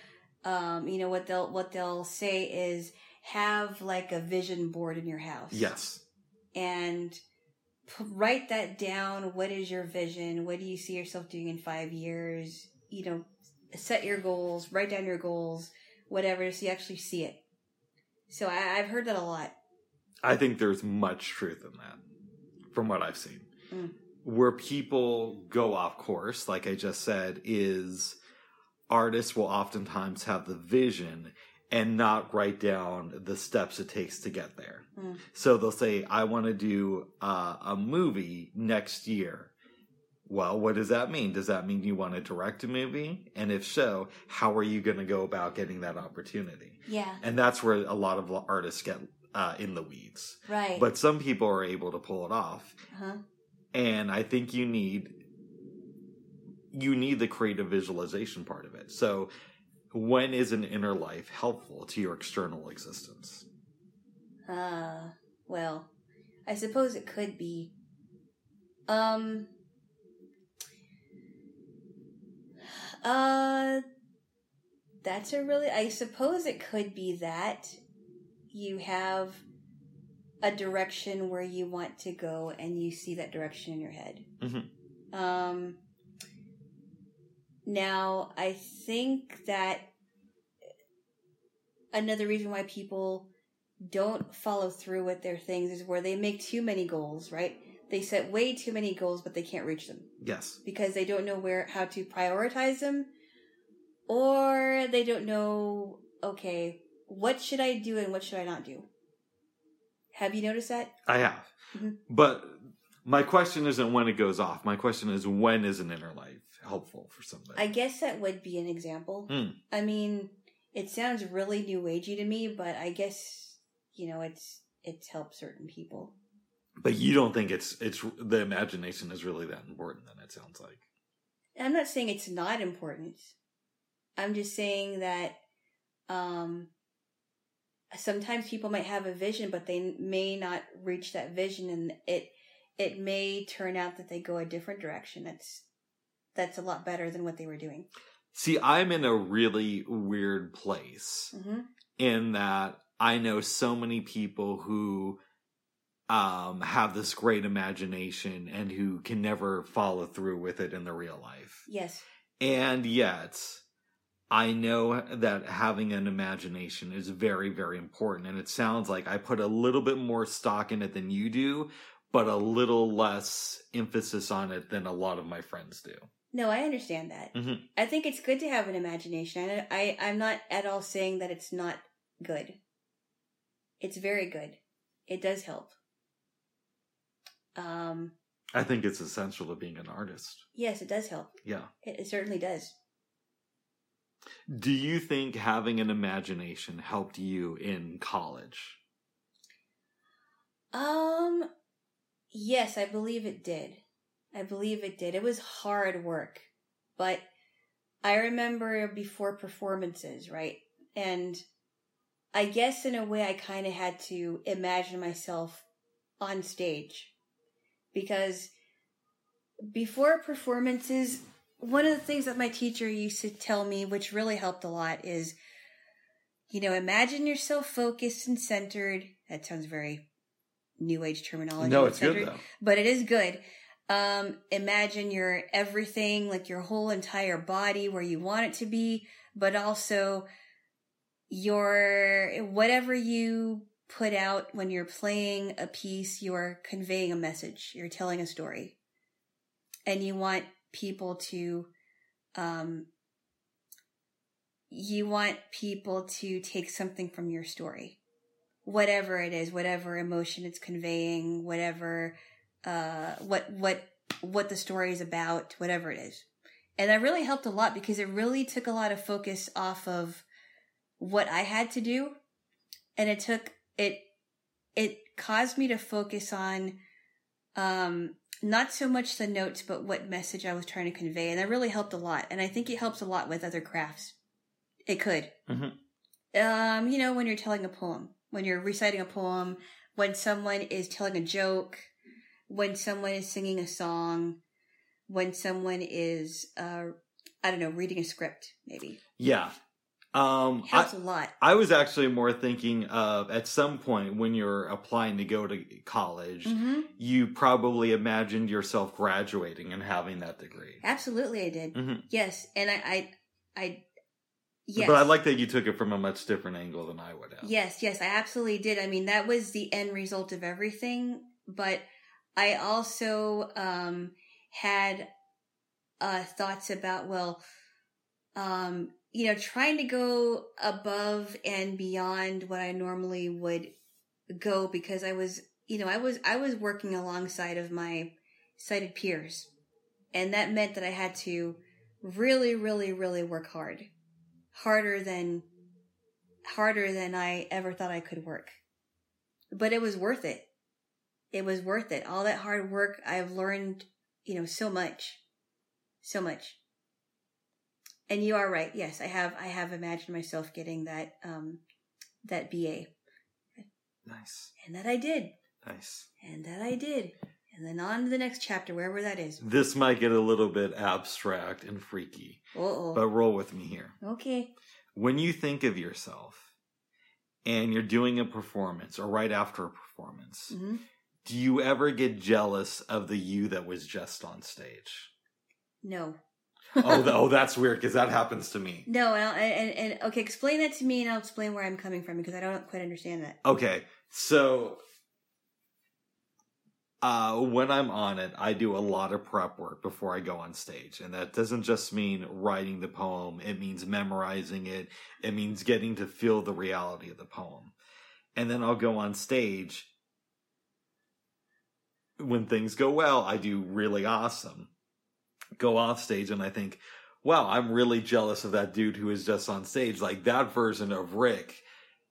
Speaker 2: um, you know what they'll what they'll say is have like a vision board in your house.
Speaker 1: Yes.
Speaker 2: and p- write that down. What is your vision? What do you see yourself doing in five years? You know, set your goals, write down your goals, whatever, so you actually see it. So I, I've heard that a lot.
Speaker 1: I think there's much truth in that from what I've seen.
Speaker 2: Mm.
Speaker 1: Where people go off course, like I just said, is artists will oftentimes have the vision and not write down the steps it takes to get there.
Speaker 2: Mm.
Speaker 1: So they'll say, I want to do uh, a movie next year. Well, what does that mean? Does that mean you want to direct a movie? And if so, how are you going to go about getting that opportunity?
Speaker 2: Yeah,
Speaker 1: And that's where a lot of artists get uh, in the weeds.
Speaker 2: right.
Speaker 1: But some people are able to pull it off.
Speaker 2: Uh-huh.
Speaker 1: And I think you need you need the creative visualization part of it. So when is an inner life helpful to your external existence?
Speaker 2: Uh, well, I suppose it could be. Um. Uh, that's a really. I suppose it could be that you have a direction where you want to go and you see that direction in your head.
Speaker 1: Mhm.
Speaker 2: Um. Now, I think that another reason why people don't follow through with their things is where they make too many goals, right? They set way too many goals, but they can't reach them
Speaker 1: Yes.
Speaker 2: because they don't know where how to prioritize them, or they don't know okay what should I do and what should I not do. Have you noticed that?
Speaker 1: I have.
Speaker 2: Mhm.
Speaker 1: But my question isn't when it goes off. My question is when is an inner life helpful for somebody?
Speaker 2: I guess that would be an example.
Speaker 1: Hmm.
Speaker 2: I mean, it sounds really new agey to me, but I guess you know it's it's helped certain people.
Speaker 1: But you don't think it's it's the imagination is really that important then it sounds like.
Speaker 2: I'm not saying it's not important. I'm just saying that um sometimes people might have a vision but they may not reach that vision and it it may turn out that they go a different direction that's that's a lot better than what they were doing
Speaker 1: See, I'm in a really weird place
Speaker 2: hmm
Speaker 1: in that I know so many people who um, have this great imagination and who can never follow through with it in the real life.
Speaker 2: yes
Speaker 1: And yet, I know that having an imagination is very, very important. And it sounds like I put a little bit more stock in it than you do, but a little less emphasis on it than a lot of my friends do.
Speaker 2: no i understand that
Speaker 1: Mhm.
Speaker 2: i think it's good to have an imagination I, I i'm not at all saying that it's not good it's very good it does help um
Speaker 1: I think it's essential to being an artist.
Speaker 2: yes it does help
Speaker 1: Yeah.
Speaker 2: it, it certainly does
Speaker 1: Do you think having an imagination helped you in college?
Speaker 2: Um, yes, I believe it did. I believe it did. It was hard work, but I remember before performances, right? And I guess in a way I kind of had to imagine myself on stage because before performances, one of the things that my teacher used to tell me, which really helped a lot, is you know, imagine yourself focused and centered. That sounds very new age terminology.
Speaker 1: no, it's good though.
Speaker 2: But it is good. Um, imagine your everything, like your whole entire body where you want it to be, but also your whatever you put out when you're playing a piece, you're conveying a message, you're telling a story. And you want people to um you want people to take something from your story. Whatever it is, whatever emotion it's conveying, whatever uh what what what the story is about, whatever it is. And that really helped a lot because it really took a lot of focus off of what I had to do and it took it it caused me to focus on um not so much the notes but what message I was trying to convey and that really helped a lot and I think it helps a lot with other crafts. It could.
Speaker 1: Mhm.
Speaker 2: Um you know when you're telling a poem, when you're reciting a poem, when someone is telling a joke, when someone is singing a song, when someone is uh I don't know, reading a script maybe.
Speaker 1: Yeah. Um, I,
Speaker 2: Helps a lot.
Speaker 1: I was actually more thinking of at some point when you're applying to go to college,
Speaker 2: hmm
Speaker 1: you probably imagined yourself graduating and having that degree.
Speaker 2: Absolutely, I did.
Speaker 1: Mhm.
Speaker 2: Yes, and I, I, I, yes,
Speaker 1: But I like that you took it from a much different angle than I would have.
Speaker 2: Yes, yes, I absolutely did. I mean, that was the end result of everything. But I also um, had uh, thoughts about, well, um, you know, trying to go above and beyond what I normally would go because I was, you know, I was I was working alongside of my sighted peers, and that meant that I had to really, really, really work hard, harder than harder than I ever thought I could work. But it was worth it. It was worth it. All that hard work, I've learned, you know, so much. So much. And you are right. Yes, I have I have imagined myself getting that um that BA.
Speaker 1: Nice.
Speaker 2: And that I did.
Speaker 1: Nice.
Speaker 2: And that I did. And then on to the next chapter, wherever that is.
Speaker 1: This might get a little bit abstract and freaky,
Speaker 2: Uh oh.
Speaker 1: but roll with me here.
Speaker 2: Okay.
Speaker 1: When you think of yourself and you're doing a performance or right after a performance,
Speaker 2: hmm
Speaker 1: do you ever get jealous of the you that was just on stage?
Speaker 2: No.
Speaker 1: Oh, th- oh, that's weird because that happens to me.
Speaker 2: No, and, and and okay, explain that to me, and I'll explain where I'm coming from because I don't quite understand that.
Speaker 1: Okay, so uh, when I'm on it, I do a lot of prep work before I go on stage. And that doesn't just mean writing the poem, it means memorizing it, it means getting to feel the reality of the poem. And then I'll go on stage. When things go well, I do really awesome. Go off stage and I think, wow, I'm really jealous of that dude who is just on stage. Like that version of Rick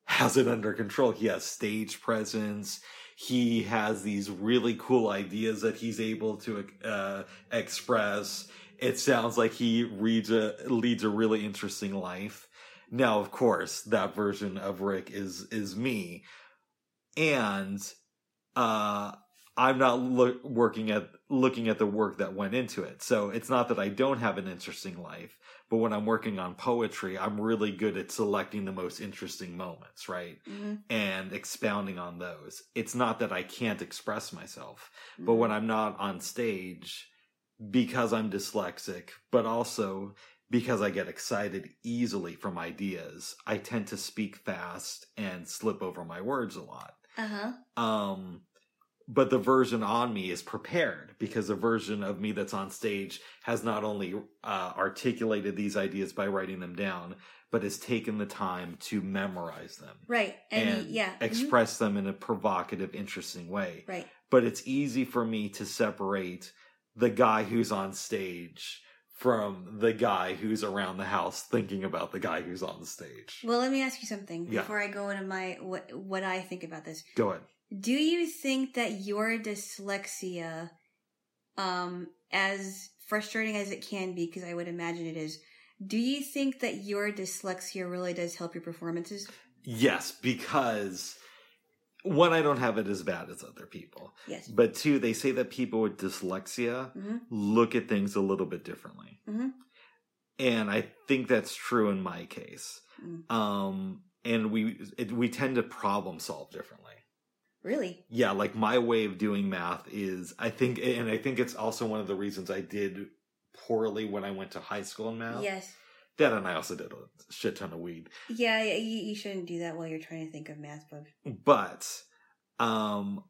Speaker 1: has it under control. He has stage presence. He has these really cool ideas that he's able to uh, express. It sounds like he reads a leads a really interesting life. Now, of course, that version of Rick is is me, and uh, I'm not look, working at looking at the work that went into it. So it's not that I don't have an interesting life, but when I'm working on poetry, I'm really good at selecting the most interesting moments, right?
Speaker 2: Mhm.
Speaker 1: And expounding on those. It's not that I can't express myself, but
Speaker 2: Mm-hmm.
Speaker 1: when I'm not on stage, because I'm dyslexic, but also because I get excited easily from ideas, I tend to speak fast and slip over my words a lot.
Speaker 2: Uh huh.
Speaker 1: Um, but the version on me is prepared because the version of me that's on stage has not only uh, articulated these ideas by writing them down, but has taken the time to memorize them
Speaker 2: Right. And,
Speaker 1: and
Speaker 2: yeah. mhm.
Speaker 1: express them in a provocative, interesting way.
Speaker 2: Right.
Speaker 1: But it's easy for me to separate the guy who's on stage from the guy who's around the house thinking about the guy who's on the stage.
Speaker 2: Well, let me ask you something
Speaker 1: Yeah.
Speaker 2: before I go into my what what I think about this.
Speaker 1: Go ahead.
Speaker 2: Do you think that your dyslexia, um, as frustrating as it can be, because I would imagine it is, do you think that your dyslexia really does help your performances?
Speaker 1: Yes, because one, I don't have it as bad as other people.
Speaker 2: Yes.
Speaker 1: But two, they say that people with dyslexia
Speaker 2: hmm
Speaker 1: look at things a little bit differently.
Speaker 2: Mhm.
Speaker 1: And I think that's true in my case.
Speaker 2: Mm.
Speaker 1: Um, and we it, we tend to problem solve differently.
Speaker 2: Really?
Speaker 1: Yeah, like my way of doing math is I think and I think it's also one of the reasons I did poorly when I went to high school in math.
Speaker 2: Yes.
Speaker 1: That and I also did a shit ton of weed.
Speaker 2: Yeah, you, you shouldn't do that while you're trying to think of math, Bob.
Speaker 1: but um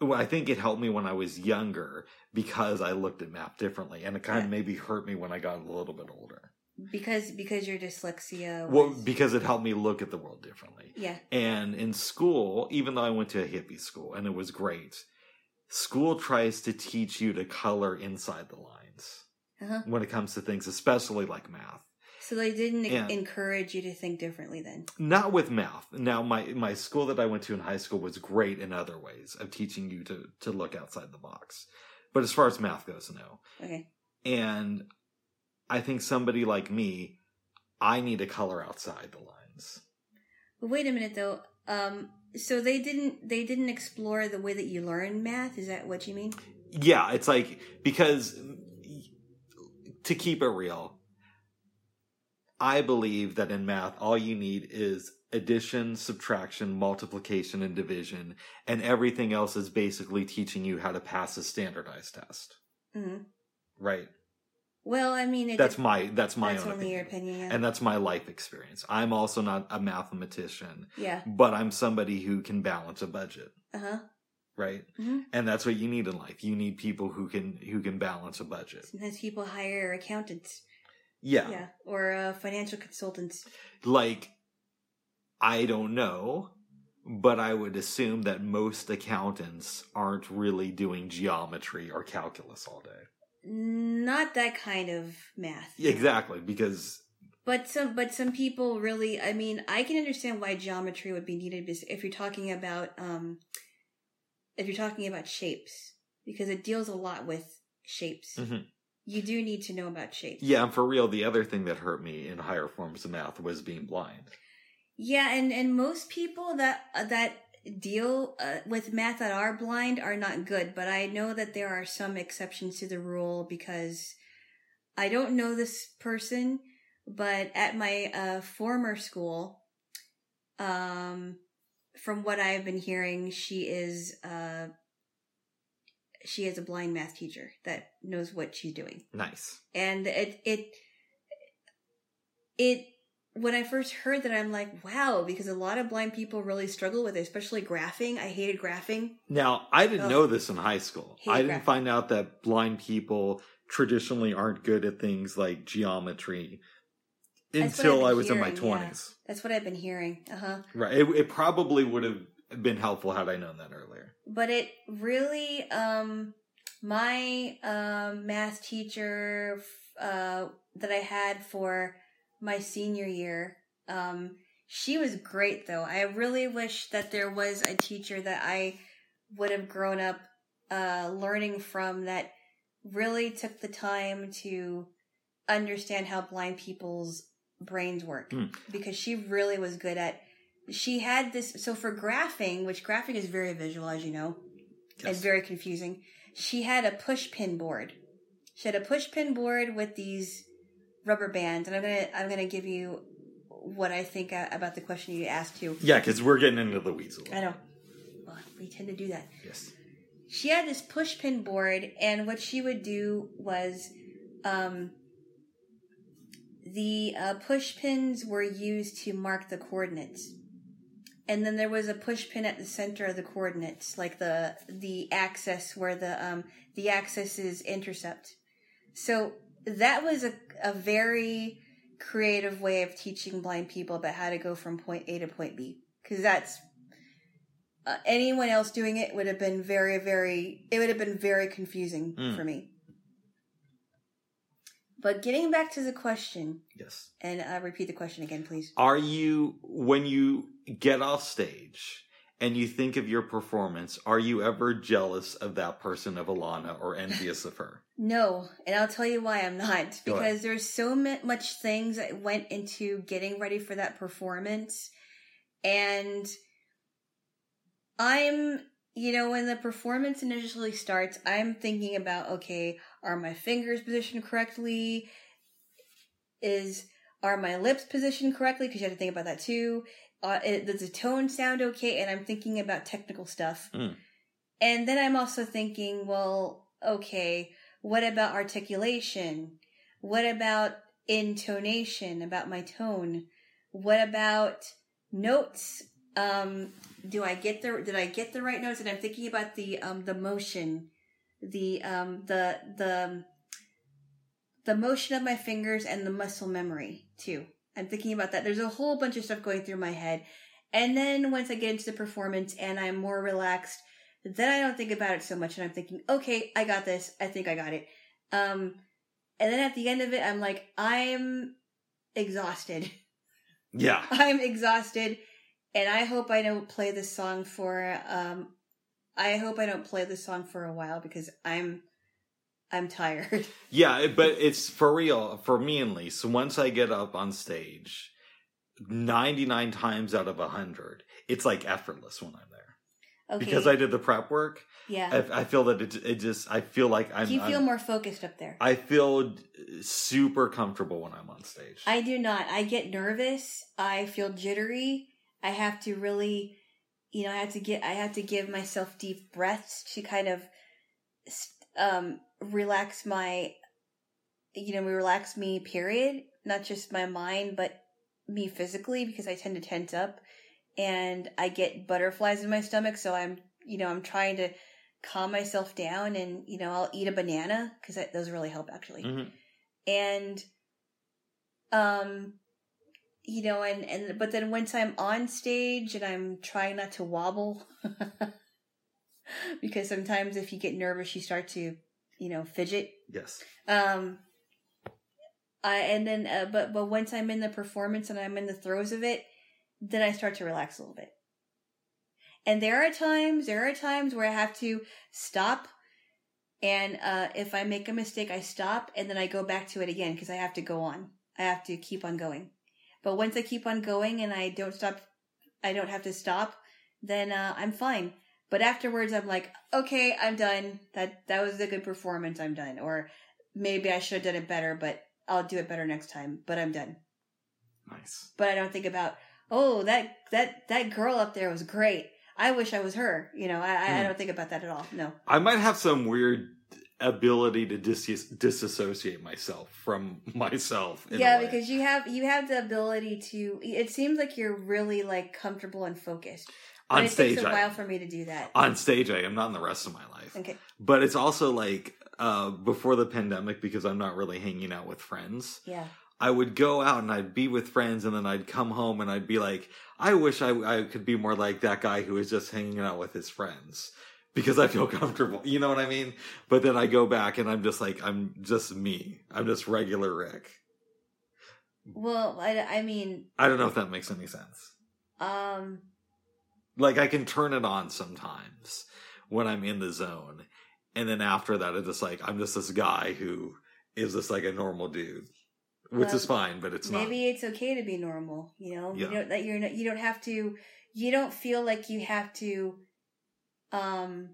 Speaker 1: well, I think it helped me when I was younger because I looked at math differently, and it kind
Speaker 2: Yeah.
Speaker 1: of maybe hurt me when I got a little bit older.
Speaker 2: Because because your dyslexia.
Speaker 1: Well, because it helped me look at the world differently.
Speaker 2: yeah.
Speaker 1: And in school, even though I went to a hippie school and it was great, school tries to teach you to color inside the lines
Speaker 2: Uh-huh.
Speaker 1: when it comes to things, especially like math.
Speaker 2: So they didn't
Speaker 1: Yeah.
Speaker 2: encourage you to think differently then.
Speaker 1: Not with math. Now, my my school that I went to in high school was great in other ways of teaching you to to look outside the box. But as far as math goes, no.
Speaker 2: Okay.
Speaker 1: And I think somebody like me, I need to color outside the lines.
Speaker 2: Wait a minute though. Um, so they didn't they didn't explore the way that you learn math. Is that what you mean?
Speaker 1: Yeah, it's like because to keep it real, I believe that in math, all you need is addition, subtraction, multiplication, and division, and everything else is basically teaching you how to pass a standardized test.
Speaker 2: hmm
Speaker 1: Right?
Speaker 2: Well, I mean, it,
Speaker 1: That's my that's my
Speaker 2: that's
Speaker 1: own
Speaker 2: only
Speaker 1: opinion.
Speaker 2: your opinion. Yeah.
Speaker 1: and that's my life experience. I'm also not a mathematician,
Speaker 2: yeah.
Speaker 1: but I'm somebody who can balance a budget,
Speaker 2: Uh huh.
Speaker 1: right?
Speaker 2: hmm
Speaker 1: And that's what you need in life. You need people who can who can balance a budget.
Speaker 2: Sometimes people hire accountants.
Speaker 1: Yeah.
Speaker 2: Yeah. Or uh, financial consultants.
Speaker 1: Like I don't know, but I would assume that most accountants aren't really doing geometry or calculus all day.
Speaker 2: Not that kind of math.
Speaker 1: Exactly, because
Speaker 2: But some, but some people really. I mean, I can understand why geometry would be needed if you're talking about, um, if you're talking about shapes, because it deals a lot with shapes.
Speaker 1: Mhm.
Speaker 2: You do need to know about shapes.
Speaker 1: yeah, and for real, the other thing that hurt me in higher forms of math was being blind.
Speaker 2: Yeah, and and most people that that deal uh, with math that are blind are not good, but I know that there are some exceptions to the rule because I don't know this person, but at my uh, former school, um, from what I've been hearing, she is uh, she is a blind math teacher that knows what she's doing
Speaker 1: Nice.
Speaker 2: and it it it when I first heard that I'm like wow because a lot of blind people really struggle with it especially graphing I hated graphing
Speaker 1: Now, I didn't
Speaker 2: Ugh.
Speaker 1: know this in high school.
Speaker 2: Hate
Speaker 1: I didn't
Speaker 2: graphics.
Speaker 1: find out that blind people traditionally aren't good at things like geometry until I was in my
Speaker 2: hearing, yeah.
Speaker 1: 20s.
Speaker 2: that's what I've been hearing uh-huh
Speaker 1: Right. It, it probably would have been helpful had I known that earlier.
Speaker 2: but it really um my um math teacher uh that I had for my senior year. Um she was great though. I really wish that there was a teacher that I would have grown up uh learning from that really took the time to understand how blind people's brains work
Speaker 1: Mm.
Speaker 2: because she really was good at she had this so for graphing which graphing is very visual as you know and very confusing she had a push pin board. She had a push pin board with these rubber band, and i'm gonna i'm gonna give you what i think about the question you asked too.
Speaker 1: Yeah, because we're getting into the weeds a little.
Speaker 2: i know. Well, we tend to do that.
Speaker 1: Yes.
Speaker 2: she had this push pin board and what she would do was um, the uh, push pins were used to mark the coordinates. And then there was a push pin at the center of the coordinates like the the axis where the um the axis is intercept. So that was a, a very creative way of teaching blind people about how to go from point a to point b because that's uh, anyone else doing it would have been very very it would have been very confusing
Speaker 1: Mm.
Speaker 2: for me but getting back to the question
Speaker 1: Yes.
Speaker 2: and uh, repeat the question again please
Speaker 1: Are you when you get off stage and you think of your performance, are you ever jealous of that person of Alana or envious of her?
Speaker 2: No, and I'll tell you why I'm not. Because there's so much things that went into getting ready for that performance. And I'm, you know, when the performance initially starts, I'm thinking about, okay, are my fingers positioned correctly? Is, are my lips positioned correctly? Because you have to think about that too. Uh, it, does the tone sound okay? And I'm thinking about technical stuff.
Speaker 1: Mm.
Speaker 2: And then I'm also thinking, well, okay, what about articulation? What about intonation, about my tone? What about notes? Um, do I get the did I get the right notes? And I'm thinking about the um the motion, the um the the the motion of my fingers and the muscle memory too. I'm thinking about that. There's a whole bunch of stuff going through my head. And then once I get into the performance and I'm more relaxed, then I don't think about it so much and I'm thinking, okay, I got this. I think I got it. Um, and then at the end of it, I'm like, I'm exhausted.
Speaker 1: Yeah.
Speaker 2: I'm exhausted. And I hope I don't play this song for, um, I hope I don't play this song for a while because I'm, I'm tired.
Speaker 1: Yeah, but it's for real for me at least. Once I get up on stage, ninety nine times out of a hundred, it's like effortless when I'm there
Speaker 2: Okay.
Speaker 1: because I did the prep work.
Speaker 2: yeah.
Speaker 1: I, I feel that it, it just I feel like I'm.
Speaker 2: Do you feel
Speaker 1: I'm-
Speaker 2: more focused up there?
Speaker 1: I feel super comfortable when I'm on stage.
Speaker 2: I do not. I get nervous. I feel jittery. I have to really, you know, I have to get, I have to give myself deep breaths to kind of, um, relax my, you know, relax me, period. Not just my mind, but me physically because I tend to tense up and I get butterflies in my stomach. So I'm, you know, I'm trying to calm myself down and, you know, I'll eat a banana because those really help actually
Speaker 1: Mhm.
Speaker 2: and um you know and and but then once i'm on stage and i'm trying not to wobble because sometimes if you get nervous you start to you know fidget
Speaker 1: Yes.
Speaker 2: um i and then uh, but but once i'm in the performance and i'm in the throes of it then i start to relax a little bit and there are times there are times where i have to stop and uh, if I make a mistake, I stop and then I go back to it again because I have to go on. I have to keep on going. But once I keep on going and I don't stop, I don't have to stop, then uh, I'm fine. But afterwards, I'm like, okay, I'm done. That that was a good performance. I'm done. Or maybe I should have done it better, but I'll do it better next time. But I'm done.
Speaker 1: Nice.
Speaker 2: But I don't think about, oh, that that that girl up there was great. I wish I was her. You know, I, I I
Speaker 1: Hmm.
Speaker 2: don't think about that at all. No.
Speaker 1: I might have some weird ability to dis- disassociate myself from myself.
Speaker 2: yeah because you have you have the ability to it seems like you're really like comfortable and focused but
Speaker 1: on
Speaker 2: it
Speaker 1: stage,
Speaker 2: takes a
Speaker 1: I
Speaker 2: while
Speaker 1: am.
Speaker 2: for me to do that
Speaker 1: on stage, I am not in the rest of my life.
Speaker 2: okay
Speaker 1: But it's also like uh, before the pandemic, because I'm not really hanging out with friends.
Speaker 2: yeah
Speaker 1: I would go out and I'd be with friends, and then I'd come home and I'd be like, I wish I, I could be more like that guy who is just hanging out with his friends because I feel comfortable. You know what I mean? But then I go back and I'm just like, I'm just me. I'm just regular Rick.
Speaker 2: well I, I mean
Speaker 1: I don't know if that makes any sense.
Speaker 2: um
Speaker 1: Like I can turn it on sometimes when I'm in the zone. and then after that, it's just like I'm just this guy who is just like a normal dude, which
Speaker 2: Well,
Speaker 1: is fine, but it's not.
Speaker 2: Maybe it's okay to be normal. You know,
Speaker 1: Yeah.
Speaker 2: you don't that you're not, you don't have to. You don't feel like you have to. Um.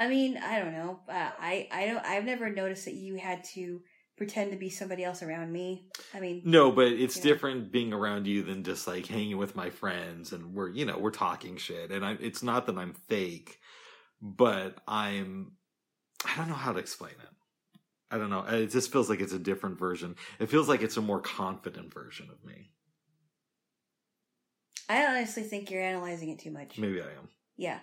Speaker 2: I mean, I don't know. Uh, I I don't. I've never noticed that you had to pretend to be somebody else around me. I mean,
Speaker 1: No, but it's
Speaker 2: Yeah.
Speaker 1: different being around you than just like hanging with my friends and we're you know we're talking shit and I, it's not that I'm fake, but I'm I don't know how to explain it. I don't know. Uh, it just feels like it's a different version. It feels like it's a more confident version of me.
Speaker 2: I honestly think you're analyzing it too much.
Speaker 1: Maybe I am.
Speaker 2: Yeah.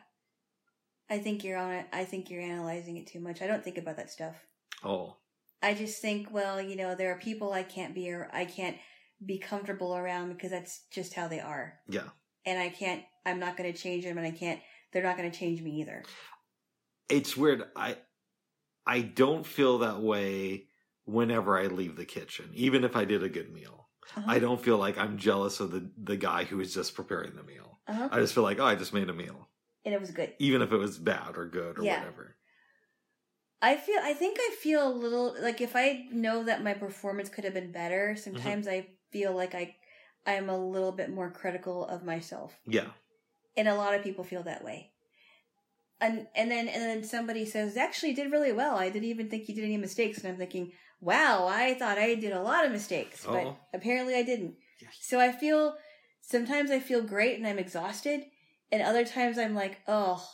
Speaker 2: I think you're on it. I think you're analyzing it too much. I don't think about that stuff.
Speaker 1: Oh,
Speaker 2: I just think, well, you know, there are people I can't be or I can't be comfortable around because that's just how they are.
Speaker 1: yeah.
Speaker 2: And I can't, I'm not going to change them and I can't, they're not going to change me either.
Speaker 1: It's weird. I I don't feel that way whenever I leave the kitchen, even if I did a good meal.
Speaker 2: Uh-huh.
Speaker 1: I don't feel like I'm jealous of the the guy who is just preparing the meal.
Speaker 2: Uh-huh.
Speaker 1: I just feel like, oh, I just made a meal.
Speaker 2: And it was good.
Speaker 1: even if it was bad or good or
Speaker 2: Yeah.
Speaker 1: whatever.
Speaker 2: I feel, I think I feel a little, like if I know that my performance could have been better, sometimes I feel like I, I'm a little bit more critical of myself.
Speaker 1: Yeah.
Speaker 2: and a lot of people feel that way. And and then and then somebody says, "Actually, you did really well. I didn't even think you did any mistakes." And I'm thinking, "Wow, I thought I did a lot of mistakes, but
Speaker 1: Oh.
Speaker 2: apparently I didn't."
Speaker 1: Yes.
Speaker 2: So I feel sometimes I feel great and I'm exhausted, and other times I'm like, "Oh,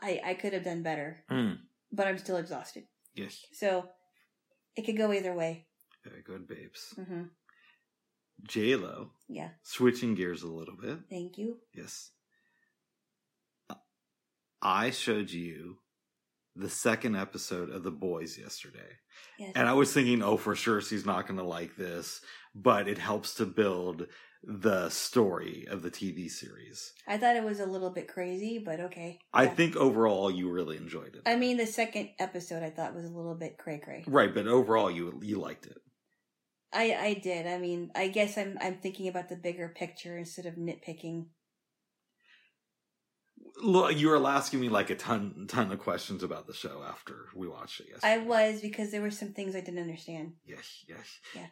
Speaker 2: I I could have done better,"
Speaker 1: Mm.
Speaker 2: But I'm still exhausted.
Speaker 1: Yes.
Speaker 2: So it could go either way.
Speaker 1: Very good, babes.
Speaker 2: hmm
Speaker 1: J Lo,
Speaker 2: Yeah.
Speaker 1: switching gears a little bit.
Speaker 2: Thank you.
Speaker 1: Yes. I showed you the second episode of The Boys yesterday.
Speaker 2: Yes.
Speaker 1: And I was thinking, oh, for sure she's not going to like this, but it helps to build the story of the TV series.
Speaker 2: I thought it was a little bit crazy, but okay.
Speaker 1: I
Speaker 2: Yeah.
Speaker 1: think overall you really enjoyed it.
Speaker 2: I mean, the second episode I thought was a little bit cray cray.
Speaker 1: right, but overall you you liked it.
Speaker 2: I I did. I mean, I guess I'm I'm thinking about the bigger picture instead of nitpicking.
Speaker 1: Look, you were asking me like a ton ton of questions about the show after we watched it yesterday.
Speaker 2: I was because there were some things I didn't understand.
Speaker 1: Yes, yes.
Speaker 2: Yeah.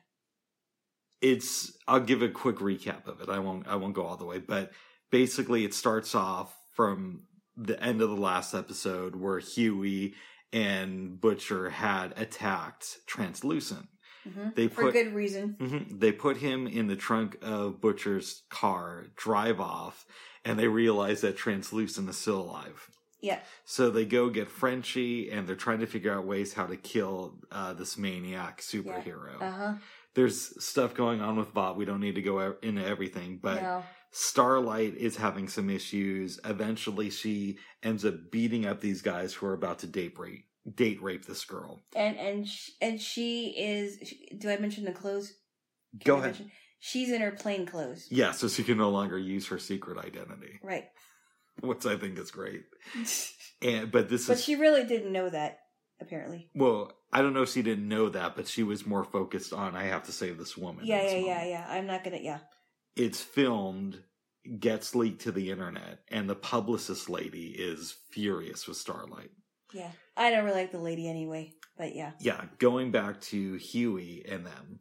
Speaker 1: It's I'll give a quick recap of it. I won't I won't go all the way, but basically it starts off from the end of the last episode where Hughie and Butcher had attacked Translucent.
Speaker 2: hmm
Speaker 1: They
Speaker 2: For
Speaker 1: put
Speaker 2: good reason.
Speaker 1: Mhm. They put him in the trunk of Butcher's car, drive off, and they realize that Translucent is still alive.
Speaker 2: Yeah.
Speaker 1: So they go get Frenchie, and they're trying to figure out ways how to kill uh, this maniac superhero.
Speaker 2: Uh huh.
Speaker 1: There's stuff going on with Bob. We don't need to go into everything, but
Speaker 2: no.
Speaker 1: Starlight is having some issues. Eventually, she ends up beating up these guys who are about to date rape date rape this girl.
Speaker 2: And and sh- and she is. Do I mention the clothes? Can
Speaker 1: Go
Speaker 2: I
Speaker 1: ahead.
Speaker 2: mention- She's in her plain clothes.
Speaker 1: Yeah, so she can no longer use her secret identity,
Speaker 2: Right.
Speaker 1: which I think is great. And but this is
Speaker 2: but
Speaker 1: is
Speaker 2: she really didn't know that. Apparently.
Speaker 1: well, I don't know if she didn't know that, but she was more focused on I have to save this woman.
Speaker 2: Yeah,
Speaker 1: this
Speaker 2: yeah, yeah, yeah. I'm not gonna. Yeah.
Speaker 1: It's filmed, gets leaked to the internet, and the publicist lady is furious with Starlight.
Speaker 2: Yeah. I don't really like the lady anyway. But yeah.
Speaker 1: Yeah, going back to Hughie and them,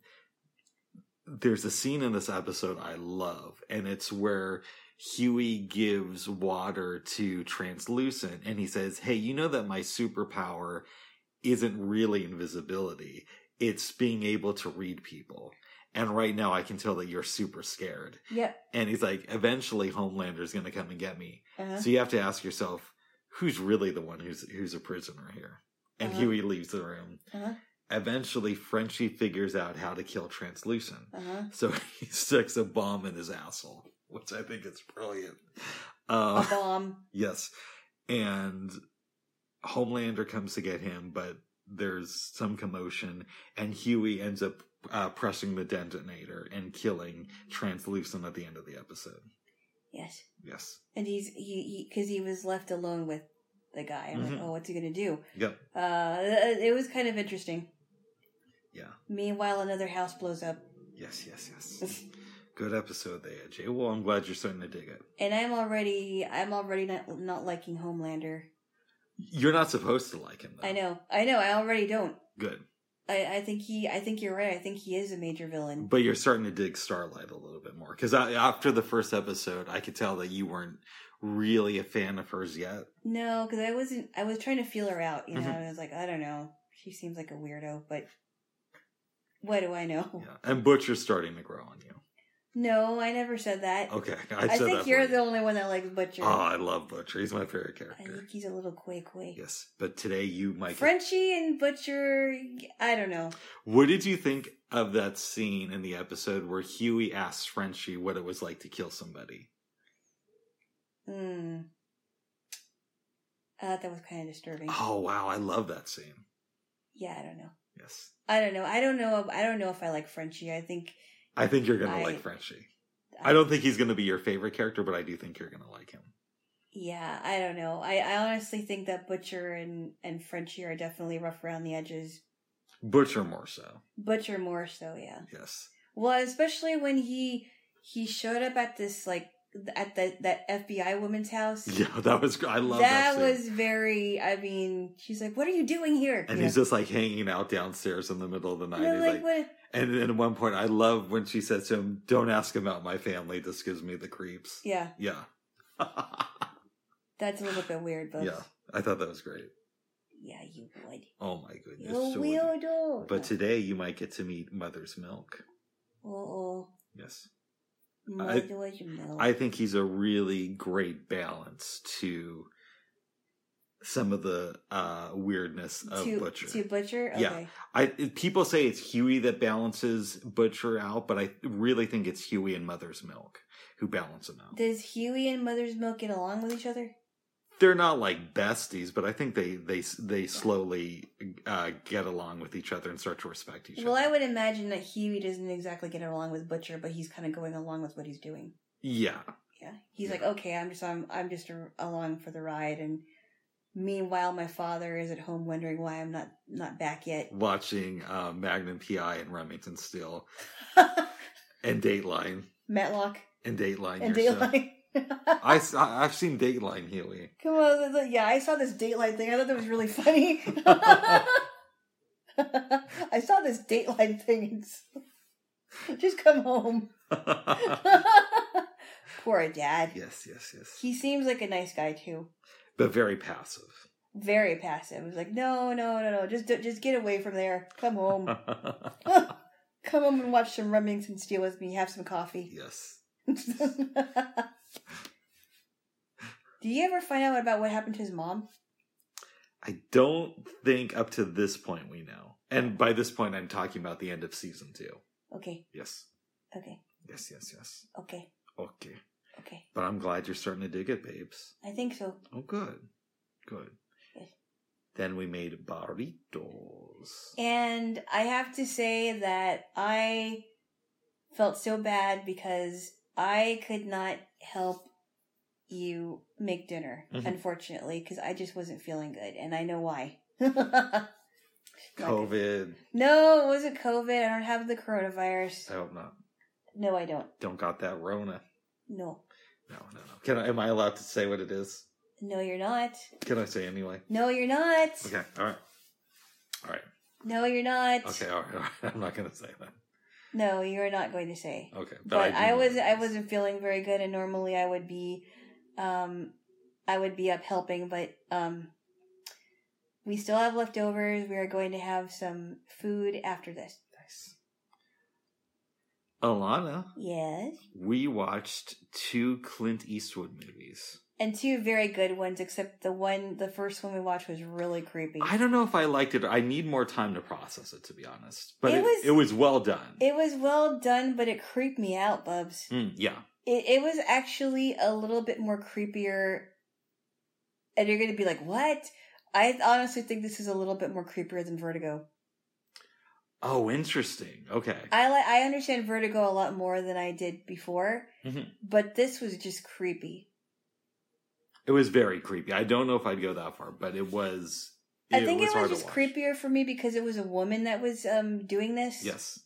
Speaker 1: there's a scene in this episode I love, and it's where Hughie gives water to Translucent, and he says, Hey, you know that my superpower isn't really invisibility, it's being able to read people. And right now, I can tell that you're super scared.
Speaker 2: Yep.
Speaker 1: And he's like, Eventually, Homelander's going to come and get me.
Speaker 2: Uh-huh.
Speaker 1: So you have to ask yourself, who's really the one who's who's a prisoner here? And
Speaker 2: Uh-huh.
Speaker 1: Hughie leaves the room.
Speaker 2: Uh-huh.
Speaker 1: Eventually, Frenchie figures out how to kill Translucent.
Speaker 2: Uh huh.
Speaker 1: So he sticks a bomb in his asshole, which I think is brilliant.
Speaker 2: A
Speaker 1: Uh,
Speaker 2: bomb.
Speaker 1: yes. And Homelander comes to get him, but there's some commotion, and Hughie ends up uh, pressing the detonator and killing Translucent at the end of the episode.
Speaker 2: Yes.
Speaker 1: Yes.
Speaker 2: And he's he because he, was left alone with the guy. I'm
Speaker 1: Mhm.
Speaker 2: like, oh, what's he gonna do?
Speaker 1: Yep.
Speaker 2: Uh, it was kind of interesting.
Speaker 1: Yeah.
Speaker 2: Meanwhile, another house blows up,
Speaker 1: Yes, yes, yes. Good episode there, Jay. Well, I'm glad you're starting to dig it.
Speaker 2: and I'm already I'm already not not liking Homelander.
Speaker 1: You're not supposed to like him. Though.
Speaker 2: I know. I know. I already don't.
Speaker 1: Good,
Speaker 2: I, I think he. I think you're right. I think he is a major villain.
Speaker 1: but you're starting to dig Starlight a little bit more because after the first episode, I could tell that you weren't really a fan of hers yet.
Speaker 2: No, because I wasn't. I was trying to feel her out. You know,
Speaker 1: Mhm.
Speaker 2: I was like, I don't know. She seems like a weirdo, but what do I know?
Speaker 1: Yeah, and Butcher's starting to grow on you.
Speaker 2: No, I never said that.
Speaker 1: Okay, I,
Speaker 2: I, think you're the only one that likes Butcher.
Speaker 1: Oh, I love Butcher. He's my favorite character.
Speaker 2: I think he's a little quay quay.
Speaker 1: Yes, but today you might.
Speaker 2: Frenchie and Butcher. I don't know.
Speaker 1: What did you think of that scene in the episode where Hughie asks Frenchie what it was like to kill somebody?
Speaker 2: Hmm. I thought that was kind of disturbing.
Speaker 1: Oh wow, I love that scene.
Speaker 2: Yeah, I don't know.
Speaker 1: Yes,
Speaker 2: I don't know. I don't know. I don't know if I like Frenchie. I think.
Speaker 1: I think you're gonna
Speaker 2: I-
Speaker 1: like Frenchie. I don't think he's gonna be your favorite character, but I do think you're gonna like him.
Speaker 2: Yeah, I don't know. I, I honestly think that Butcher and and Frenchie are definitely rough around the edges.
Speaker 1: Butcher more so.
Speaker 2: Butcher more so, yeah.
Speaker 1: Yes.
Speaker 2: Well, especially when he he showed up at this like at the that FBI woman's house.
Speaker 1: Yeah, that was. I love that.
Speaker 2: that was very. I mean, she's like, "What are you doing here?"
Speaker 1: And
Speaker 2: You
Speaker 1: he's
Speaker 2: know?
Speaker 1: just like hanging out downstairs in the middle of the night. He's
Speaker 2: like,
Speaker 1: like,
Speaker 2: "What?"
Speaker 1: And then at one point, I love when she says to him, "Don't ask about my family. This gives me the creeps."
Speaker 2: Yeah,
Speaker 1: Yeah.
Speaker 2: that's a little bit weird, but
Speaker 1: yeah, I thought that was great.
Speaker 2: yeah, you would. Oh,
Speaker 1: my goodness.
Speaker 2: You
Speaker 1: so would
Speaker 2: weirdo.
Speaker 1: But today you might get to meet Mother's Milk.
Speaker 2: oh,
Speaker 1: Yes.
Speaker 2: mother's milk.
Speaker 1: I think he's a really great balance to some of the uh, weirdness of
Speaker 2: to,
Speaker 1: Butcher.
Speaker 2: to butcher. Okay.
Speaker 1: Yeah. I people say it's Hughie that balances Butcher out, but I really think it's Hughie and Mother's Milk who balance him out.
Speaker 2: Does Hughie and Mother's Milk get along with each other?
Speaker 1: They're not like besties, but I think they they they slowly uh, get along with each other and start to respect each other.
Speaker 2: Well, I would imagine that Hughie doesn't exactly get along with Butcher, but he's kind of going along with what he's doing.
Speaker 1: yeah,
Speaker 2: Yeah, he's
Speaker 1: Yeah.
Speaker 2: like, okay, I'm just I'm I'm just a, along for the ride, and meanwhile, my father is at home wondering why I'm not not back yet.
Speaker 1: watching uh, Magnum PI and Remington Steele and Dateline
Speaker 2: Matlock
Speaker 1: and Dateline.
Speaker 2: and Dateline.
Speaker 1: I I've seen Dateline, Hughie.
Speaker 2: Come on, yeah, I saw this Dateline thing. I thought that was really funny. I saw this Dateline thing. Just come home. Poor dad.
Speaker 1: yes, yes, yes.
Speaker 2: He seems like a nice guy too.
Speaker 1: But very passive.
Speaker 2: Very passive. He's like, no, no, no, no. Just, just get away from there. Come home. Come home and watch some Remington Steele with me. Have some coffee.
Speaker 1: yes.
Speaker 2: Do you ever find out about what happened to his mom?
Speaker 1: I don't think up to this point we know. And by this point, I'm talking about the end of season two.
Speaker 2: Okay,
Speaker 1: Yes.
Speaker 2: okay,
Speaker 1: Yes, yes, yes.
Speaker 2: okay,
Speaker 1: Okay.
Speaker 2: Okay.
Speaker 1: But I'm glad you're starting to dig it, babes.
Speaker 2: I think so.
Speaker 1: Oh, good. Good. Then we made burritos.
Speaker 2: And I have to say that I felt so bad because I could not help you make dinner,
Speaker 1: Mhm.
Speaker 2: unfortunately, because I just wasn't feeling good, and I know why.
Speaker 1: COVID.
Speaker 2: No, it wasn't COVID. I don't have the coronavirus.
Speaker 1: I hope not.
Speaker 2: No, I don't.
Speaker 1: Don't got that Rona.
Speaker 2: No.
Speaker 1: No, no, no. Can I, am I allowed to say what it is?
Speaker 2: No, you're not.
Speaker 1: Can I say anyway?
Speaker 2: No, you're not.
Speaker 1: Okay. All right. All right.
Speaker 2: No, you're not.
Speaker 1: Okay. All right. All right. I'm not going to say that.
Speaker 2: No, you're not going to say.
Speaker 1: Okay.
Speaker 2: But
Speaker 1: do
Speaker 2: I,
Speaker 1: know
Speaker 2: was
Speaker 1: what
Speaker 2: I wasn't feeling very good, and normally I would be, um, I would be up helping, but um, we still have leftovers. We are going to have some food after this.
Speaker 1: Alana,
Speaker 2: Yes,
Speaker 1: we watched two Clint Eastwood movies.
Speaker 2: and two very good ones. Except the one, the first one we watched was really creepy.
Speaker 1: I don't know if I liked it. I need more time to process it, to be honest. But
Speaker 2: It
Speaker 1: it,
Speaker 2: was-
Speaker 1: it was well done.
Speaker 2: It was well done, but it creeped me out, Bubs.
Speaker 1: Mm, yeah.
Speaker 2: It, it was actually a little bit more creepier. And you're going to be like, what? I honestly think this is a little bit more creepier than Vertigo.
Speaker 1: Oh, interesting. Okay.
Speaker 2: I like I understand Vertigo a lot more than I did before,
Speaker 1: Mhm.
Speaker 2: but this was just creepy.
Speaker 1: It was very creepy. I don't know if I'd go that far, but it was.
Speaker 2: I think it was just creepier for me because it was a woman that was um doing this.
Speaker 1: Yes.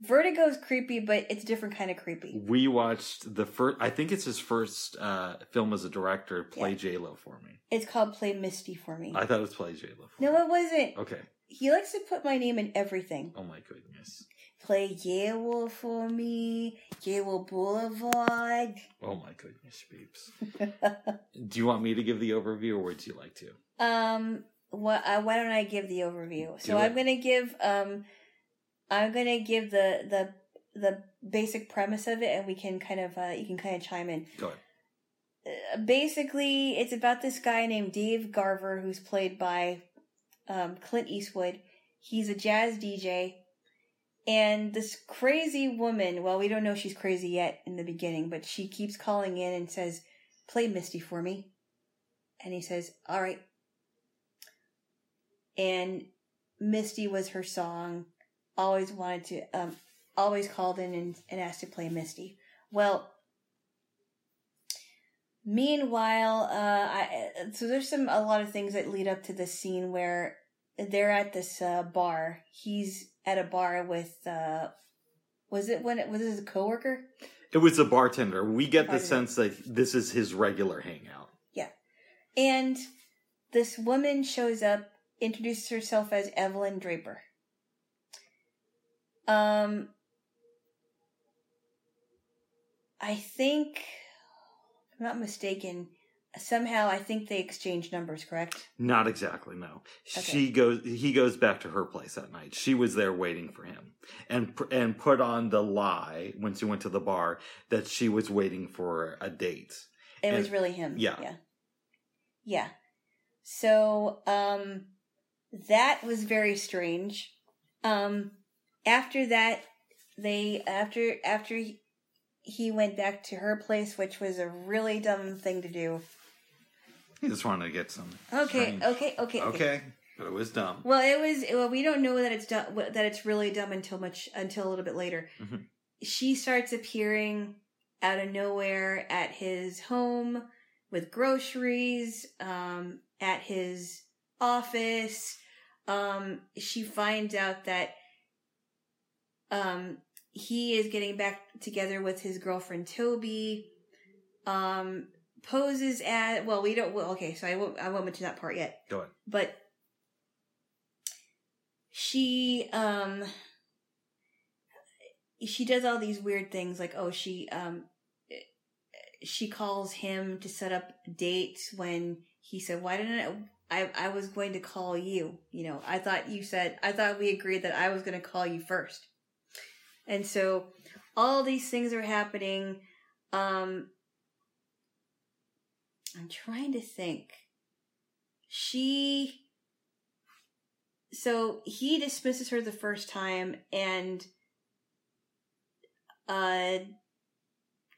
Speaker 2: Vertigo's creepy, but it's a different kind of creepy.
Speaker 1: We watched the first. I think it's his first uh, film as a director. Play
Speaker 2: Yeah.
Speaker 1: J Lo for me.
Speaker 2: It's called Play Misty for me.
Speaker 1: I thought it was Play J Lo.
Speaker 2: no, it wasn't.
Speaker 1: Okay.
Speaker 2: He likes to put my name in everything.
Speaker 1: Oh my goodness.
Speaker 2: Play Yale for me, Yale Boulevard.
Speaker 1: Oh my goodness, babes. Do you want me to give the overview, or would you like to?
Speaker 2: Um, what? Uh, why don't I give the overview? So
Speaker 1: it.
Speaker 2: I'm gonna give um, I'm gonna give the the the basic premise of it, and we can kind of uh, you can kind of chime in.
Speaker 1: Go ahead.
Speaker 2: Uh, basically, it's about this guy named Dave Garver, who's played by um, Clint Eastwood. He's a jazz DJ. And this crazy woman, well, we don't know she's crazy yet in the beginning, but she keeps calling in and says, Play Misty for me. And he says, All right. And Misty was her song. Always wanted to, um, always called in and, and asked to play Misty. Well, Meanwhile, uh, I, so there's some a lot of things that lead up to this scene where they're at this uh, bar. He's at a bar with uh, was it when it was his coworker?
Speaker 1: It was a bartender. We get the sense that this is his regular hangout.
Speaker 2: Yeah, and this woman shows up, introduces herself as Evelyn Draper. Um, I think, I'm not mistaken, somehow I think they exchange numbers, correct?
Speaker 1: Not exactly, no.
Speaker 2: Okay.
Speaker 1: She goes. He goes back to her place that night. She was there waiting for him, and and put on the lie when she went to the bar that she was waiting for a date.
Speaker 2: It
Speaker 1: And-
Speaker 2: was really him.
Speaker 1: yeah.
Speaker 2: Yeah. Yeah. So, um, that was very strange. Um, after that, they, after, after he- went back to her place, which was a really dumb thing to do.
Speaker 1: He just wanted to get some.
Speaker 2: Okay,
Speaker 1: strange-
Speaker 2: okay, okay,
Speaker 1: Okay, but it was dumb.
Speaker 2: Well, it was. Well, we don't know that it's dumb, that it's really dumb until much until a little bit later.
Speaker 1: Mhm.
Speaker 2: She starts appearing out of nowhere at his home with groceries. Um, at his office, um, she finds out that um he is getting back together with his girlfriend Toby. Um, poses at well, we don't. Well, okay, so I won't. I won't mention that part yet
Speaker 1: Go ahead.
Speaker 2: but she um she does all these weird things like oh she um she calls him to set up dates when he said why didn't I I, I was going to call you you know I thought you said I thought we agreed that I was going to call you first and so all these things are happening. Um I'm trying to think. She so he dismisses her the first time and uh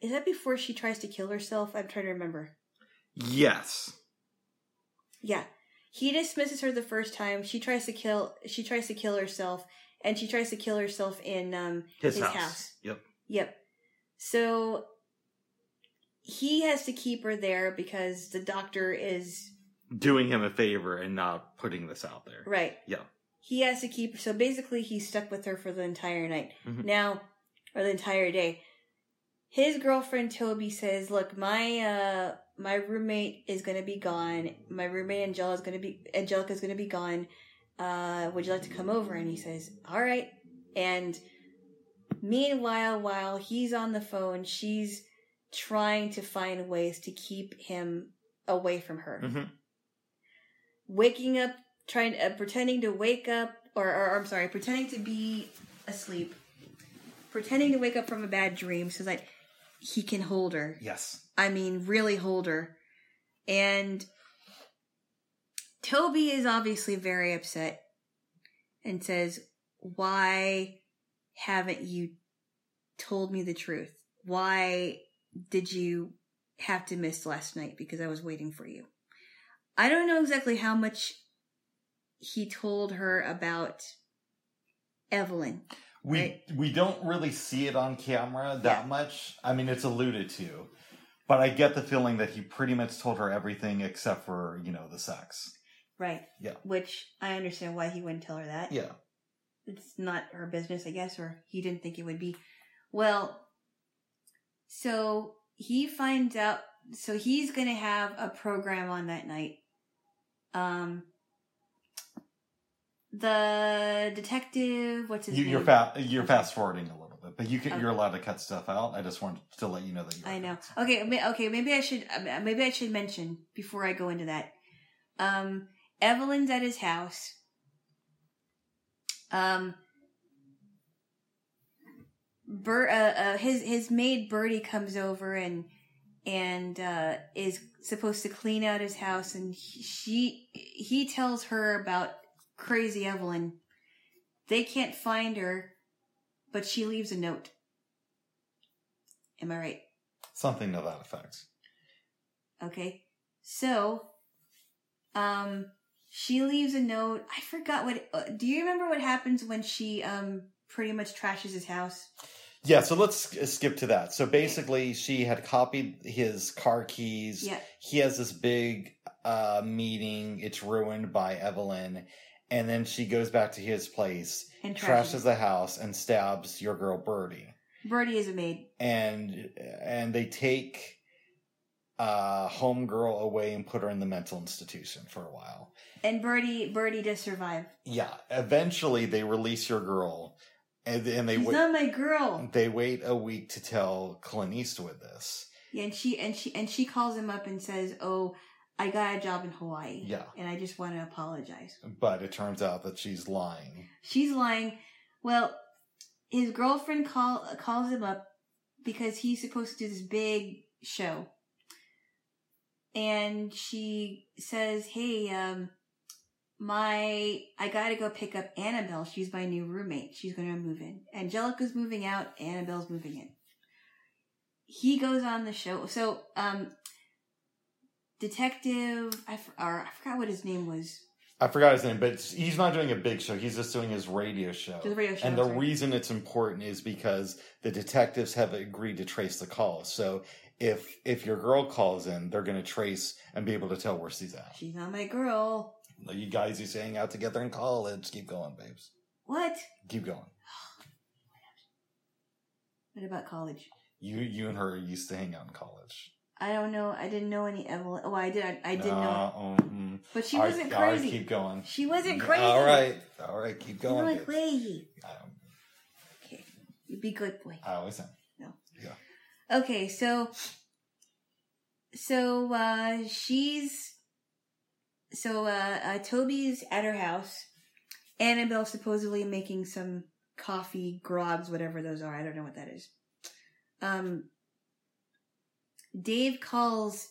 Speaker 2: is that before she tries to kill herself? I'm trying to remember.
Speaker 1: Yes.
Speaker 2: yeah. He dismisses her the first time. She tries to kill she tries to kill herself and she tries to kill herself in um
Speaker 1: His,
Speaker 2: His
Speaker 1: house.
Speaker 2: house.
Speaker 1: Yep.
Speaker 2: Yep. So he has to keep her there because the doctor is
Speaker 1: Doing him a favor and not putting this out there.
Speaker 2: right.
Speaker 1: Yeah.
Speaker 2: He has to keep so basically he's stuck with her for the entire night.
Speaker 1: Mhm.
Speaker 2: Now or the entire day. His girlfriend Toby says, "Look, my uh my roommate is going to be gone. My roommate Angela is going to be Angelica is going to be gone. Uh would you like to come over?" And he says, "All right." And meanwhile, while he's on the phone, she's trying to find ways to keep him away from her.
Speaker 1: hmm
Speaker 2: Waking up, trying uh, pretending to wake up or, or I'm sorry, pretending to be asleep. Pretending to wake up from a bad dream so that he can hold her.
Speaker 1: Yes.
Speaker 2: I mean, really hold her. And Toby is obviously very upset and says, Why haven't you told me the truth? Why did you have to miss last night? Because I was waiting for you. I don't know exactly how much he told her about Evelyn.
Speaker 1: We
Speaker 2: Right.
Speaker 1: we don't really see it on camera that
Speaker 2: Yeah.
Speaker 1: much. I mean, it's alluded to, but I get the feeling that he pretty much told her everything except for you know the sex.
Speaker 2: Right.
Speaker 1: Yeah.
Speaker 2: Which I understand why he wouldn't tell her that.
Speaker 1: Yeah.
Speaker 2: it's not her business, I guess, or he didn't think it would be. Well, so he finds out. So he's going to have a program on that night. Um, the detective, what's his
Speaker 1: You,
Speaker 2: name?
Speaker 1: you're fa- you're fast forwarding a little bit, but you can,
Speaker 2: Okay.
Speaker 1: you're allowed to cut stuff out. I just wanted to let you know that you.
Speaker 2: I know. Okay, okay. Maybe I should. Maybe I should mention before I go into that. Um, Evelyn's at his house. Um, Bert, uh, uh, his his maid Birdie comes over and and uh, is supposed to clean out his house, and he, she he tells her about crazy Evelyn. They can't find her, but she leaves a note. Am I right?
Speaker 1: Something to that effect.
Speaker 2: Okay. So, um, she leaves a note. I forgot what. Uh, do you remember what happens when she um pretty much trashes his house?
Speaker 1: Yeah, so let's skip to that. So basically, she had copied his car keys.
Speaker 2: Yeah.
Speaker 1: He has this big uh, meeting. It's ruined by Evelyn. And then she goes back to his place,
Speaker 2: And
Speaker 1: trashes
Speaker 2: trashes.
Speaker 1: the house, and stabs your girl Birdie.
Speaker 2: Birdie is a maid.
Speaker 1: And and they take uh homegirl away and put her in the mental institution for a while.
Speaker 2: And Birdie, Birdie does survive.
Speaker 1: Yeah. Eventually, they release your girl, and and they
Speaker 2: She's
Speaker 1: wait.
Speaker 2: not my girl.
Speaker 1: They wait a week to tell Clint Eastwood this.
Speaker 2: Yeah, and she and she and she calls him up and says, "Oh, I got a job in Hawaii.
Speaker 1: Yeah.
Speaker 2: and I just want to apologize."
Speaker 1: But it turns out that she's lying.
Speaker 2: She's lying. Well, his girlfriend call calls him up because he's supposed to do this big show. And she says, "Hey, um my I got to go pick up Annabelle. She's my new roommate. She's going to move in. Angelica's moving out, Annabelle's moving in." He goes on the show. So, um detective I, f- or I forgot what his name was.
Speaker 1: I forgot his name, but he's not doing a big show. He's just doing his radio show.
Speaker 2: The radio show,
Speaker 1: and the
Speaker 2: sorry.
Speaker 1: reason it's important is because the detectives have agreed to trace the call. So if if your girl calls in, they're going to trace and be able to tell where she's at.
Speaker 2: She's not my girl.
Speaker 1: You guys used to hang out together in college. Keep going, babes.
Speaker 2: What?
Speaker 1: Keep going.
Speaker 2: What about college?
Speaker 1: You you and her used to hang out in college.
Speaker 2: I don't know. I didn't know any Evelyn. Oh, I did. I, I did know,
Speaker 1: Uh, mm.
Speaker 2: but she wasn't
Speaker 1: right,
Speaker 2: crazy.
Speaker 1: keep going.
Speaker 2: She wasn't crazy.
Speaker 1: All right, all right, keep going.
Speaker 2: weren't
Speaker 1: babes.
Speaker 2: crazy. Okay, you be good boy.
Speaker 1: I always am.
Speaker 2: Okay, so so uh she's so uh, uh Toby's at her house. Annabelle supposedly making some coffee grogs, whatever those are. I don't know what that is. Um Dave calls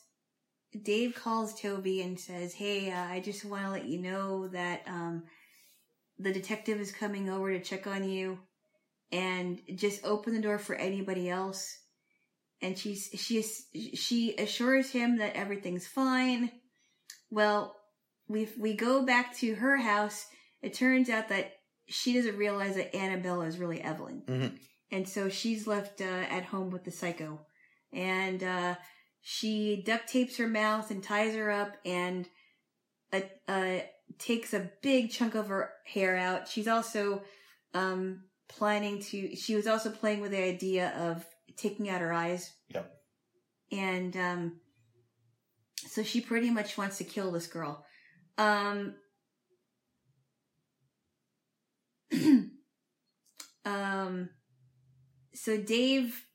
Speaker 2: Dave calls Toby and says, "Hey, uh, I just want to let you know that um the detective is coming over to check on you and just open the door for anybody else." And she's she she assures him that everything's fine. Well, we we go back to her house. It turns out that she doesn't realize that Annabella is really Evelyn,
Speaker 1: Mhm.
Speaker 2: and so she's left uh, at home with the psycho, and uh, she duct tapes her mouth and ties her up and uh, uh, takes a big chunk of her hair out. She's also um, planning to. She was also playing with the idea of taking out her eyes.
Speaker 1: Yep.
Speaker 2: And um so she pretty much wants to kill this girl. Um Um so Dave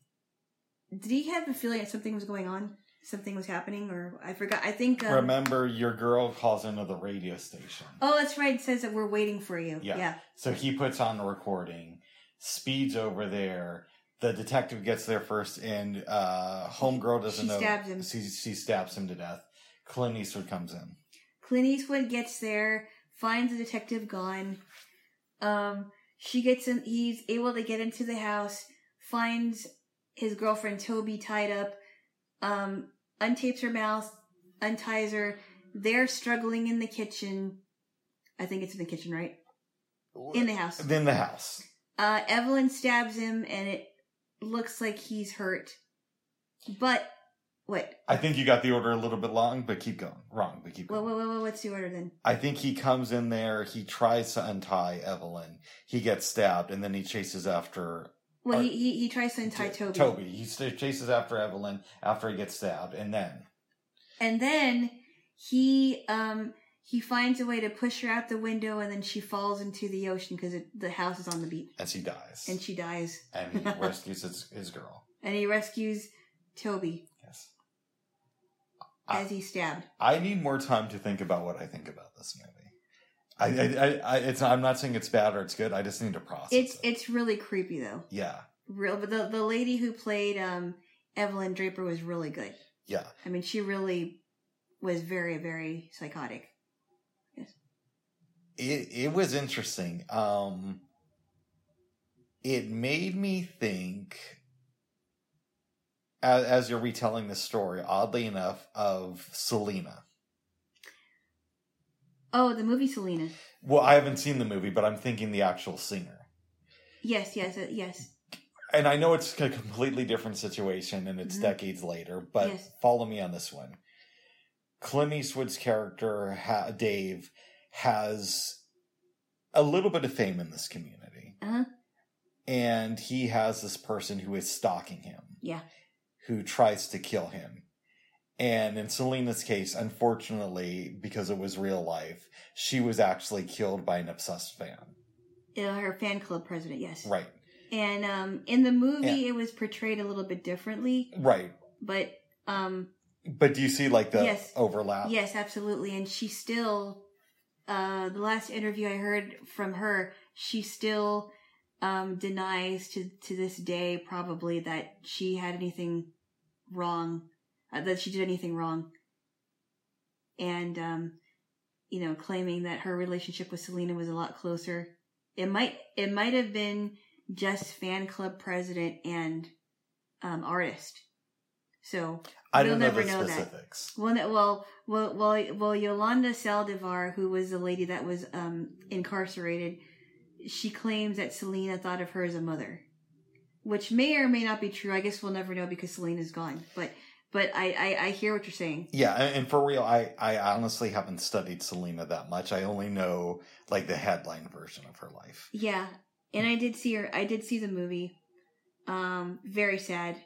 Speaker 2: did he have a feeling that something was going on? Something was happening or I forgot. I think um,
Speaker 1: Remember, your girl calls into the radio station.
Speaker 2: Oh, that's right. It says that we're waiting for you.
Speaker 1: Yeah.
Speaker 2: yeah.
Speaker 1: So he puts on the recording, speeds over there. The detective gets there first, and uh, homegirl doesn't
Speaker 2: She
Speaker 1: know.
Speaker 2: stabs him.
Speaker 1: She, she stabs him to death. Clint Eastwood comes in.
Speaker 2: Clint Eastwood gets there, finds the detective gone. Um, she gets in. He's able to get into the house, finds his girlfriend Toby tied up, um, untapes her mouth, unties her. They're struggling in the kitchen. I think it's in the kitchen, right? In the house.
Speaker 1: In the house.
Speaker 2: Uh, Evelyn stabs him, and it looks like he's hurt. But What?
Speaker 1: I think you got the order a little bit long, but keep going. Wrong, but keep going.
Speaker 2: what, what, what's the order then?
Speaker 1: I think he comes in there, he tries to untie Evelyn, he gets stabbed, and then he chases after
Speaker 2: Well, he, he he tries to untie Toby.
Speaker 1: Toby. He chases after Evelyn after he gets stabbed, and then
Speaker 2: and then he um he finds a way to push her out the window, and then she falls into the ocean because the house is on the beach,
Speaker 1: as he dies,
Speaker 2: and she dies.
Speaker 1: and he rescues his, his girl.
Speaker 2: And he rescues Toby
Speaker 1: Yes. I-
Speaker 2: as he's stabbed.
Speaker 1: I need more time to think about what I think about this movie. I, I, I, I it's I'm not saying it's bad or it's good. I just need to process.
Speaker 2: It's
Speaker 1: it.
Speaker 2: it's really creepy though.
Speaker 1: yeah,
Speaker 2: Real, but the the lady who played um Evelyn Draper was really good.
Speaker 1: yeah.
Speaker 2: I mean, she really was very very psychotic.
Speaker 1: It it was interesting. Um, it made me think. As, as you're retelling this story, oddly enough, of Selena.
Speaker 2: Oh, the movie Selena.
Speaker 1: Well, I haven't seen the movie, but I'm thinking the actual singer.
Speaker 2: Yes, yes, uh, yes.
Speaker 1: And I know it's a completely different situation and it's
Speaker 2: Mhm.
Speaker 1: decades later, but
Speaker 2: Yes.
Speaker 1: follow me on this one. Clint Eastwood's character, ha- Dave, has a little bit of fame in this community.
Speaker 2: Uh huh.
Speaker 1: And he has this person who is stalking him,
Speaker 2: Yeah.
Speaker 1: who tries to kill him. And in Selena's case, unfortunately, because it was real life, she was actually killed by an obsessed fan.
Speaker 2: Uh, her fan club president. Yes.
Speaker 1: Right.
Speaker 2: And um, in the movie, it was portrayed a little bit differently,
Speaker 1: Right.
Speaker 2: but um,
Speaker 1: But do you see like the
Speaker 2: Yes.
Speaker 1: overlap?
Speaker 2: yes, absolutely. And she still, uh, the last interview I heard from her, she still um, denies to to this day probably that she had anything wrong, uh, that she did anything wrong, and um, you know, claiming that her relationship with Selena was a lot closer. It might it might have been just fan club president and um, artist. So
Speaker 1: I
Speaker 2: We'll
Speaker 1: don't know
Speaker 2: never
Speaker 1: the
Speaker 2: know that.
Speaker 1: specifics.
Speaker 2: well, no- well, well, well, well, Yolanda Saldivar, who was the lady that was um, incarcerated, she claims that Selena thought of her as a mother, which may or may not be true. I guess we'll never know because Selena's gone. But, but I, I, I hear what you're saying.
Speaker 1: Yeah, and and for real, I, I honestly haven't studied Selena that much. I only know like the headline version of her life.
Speaker 2: Yeah, and I did see her. I did see the movie. Um, very sad.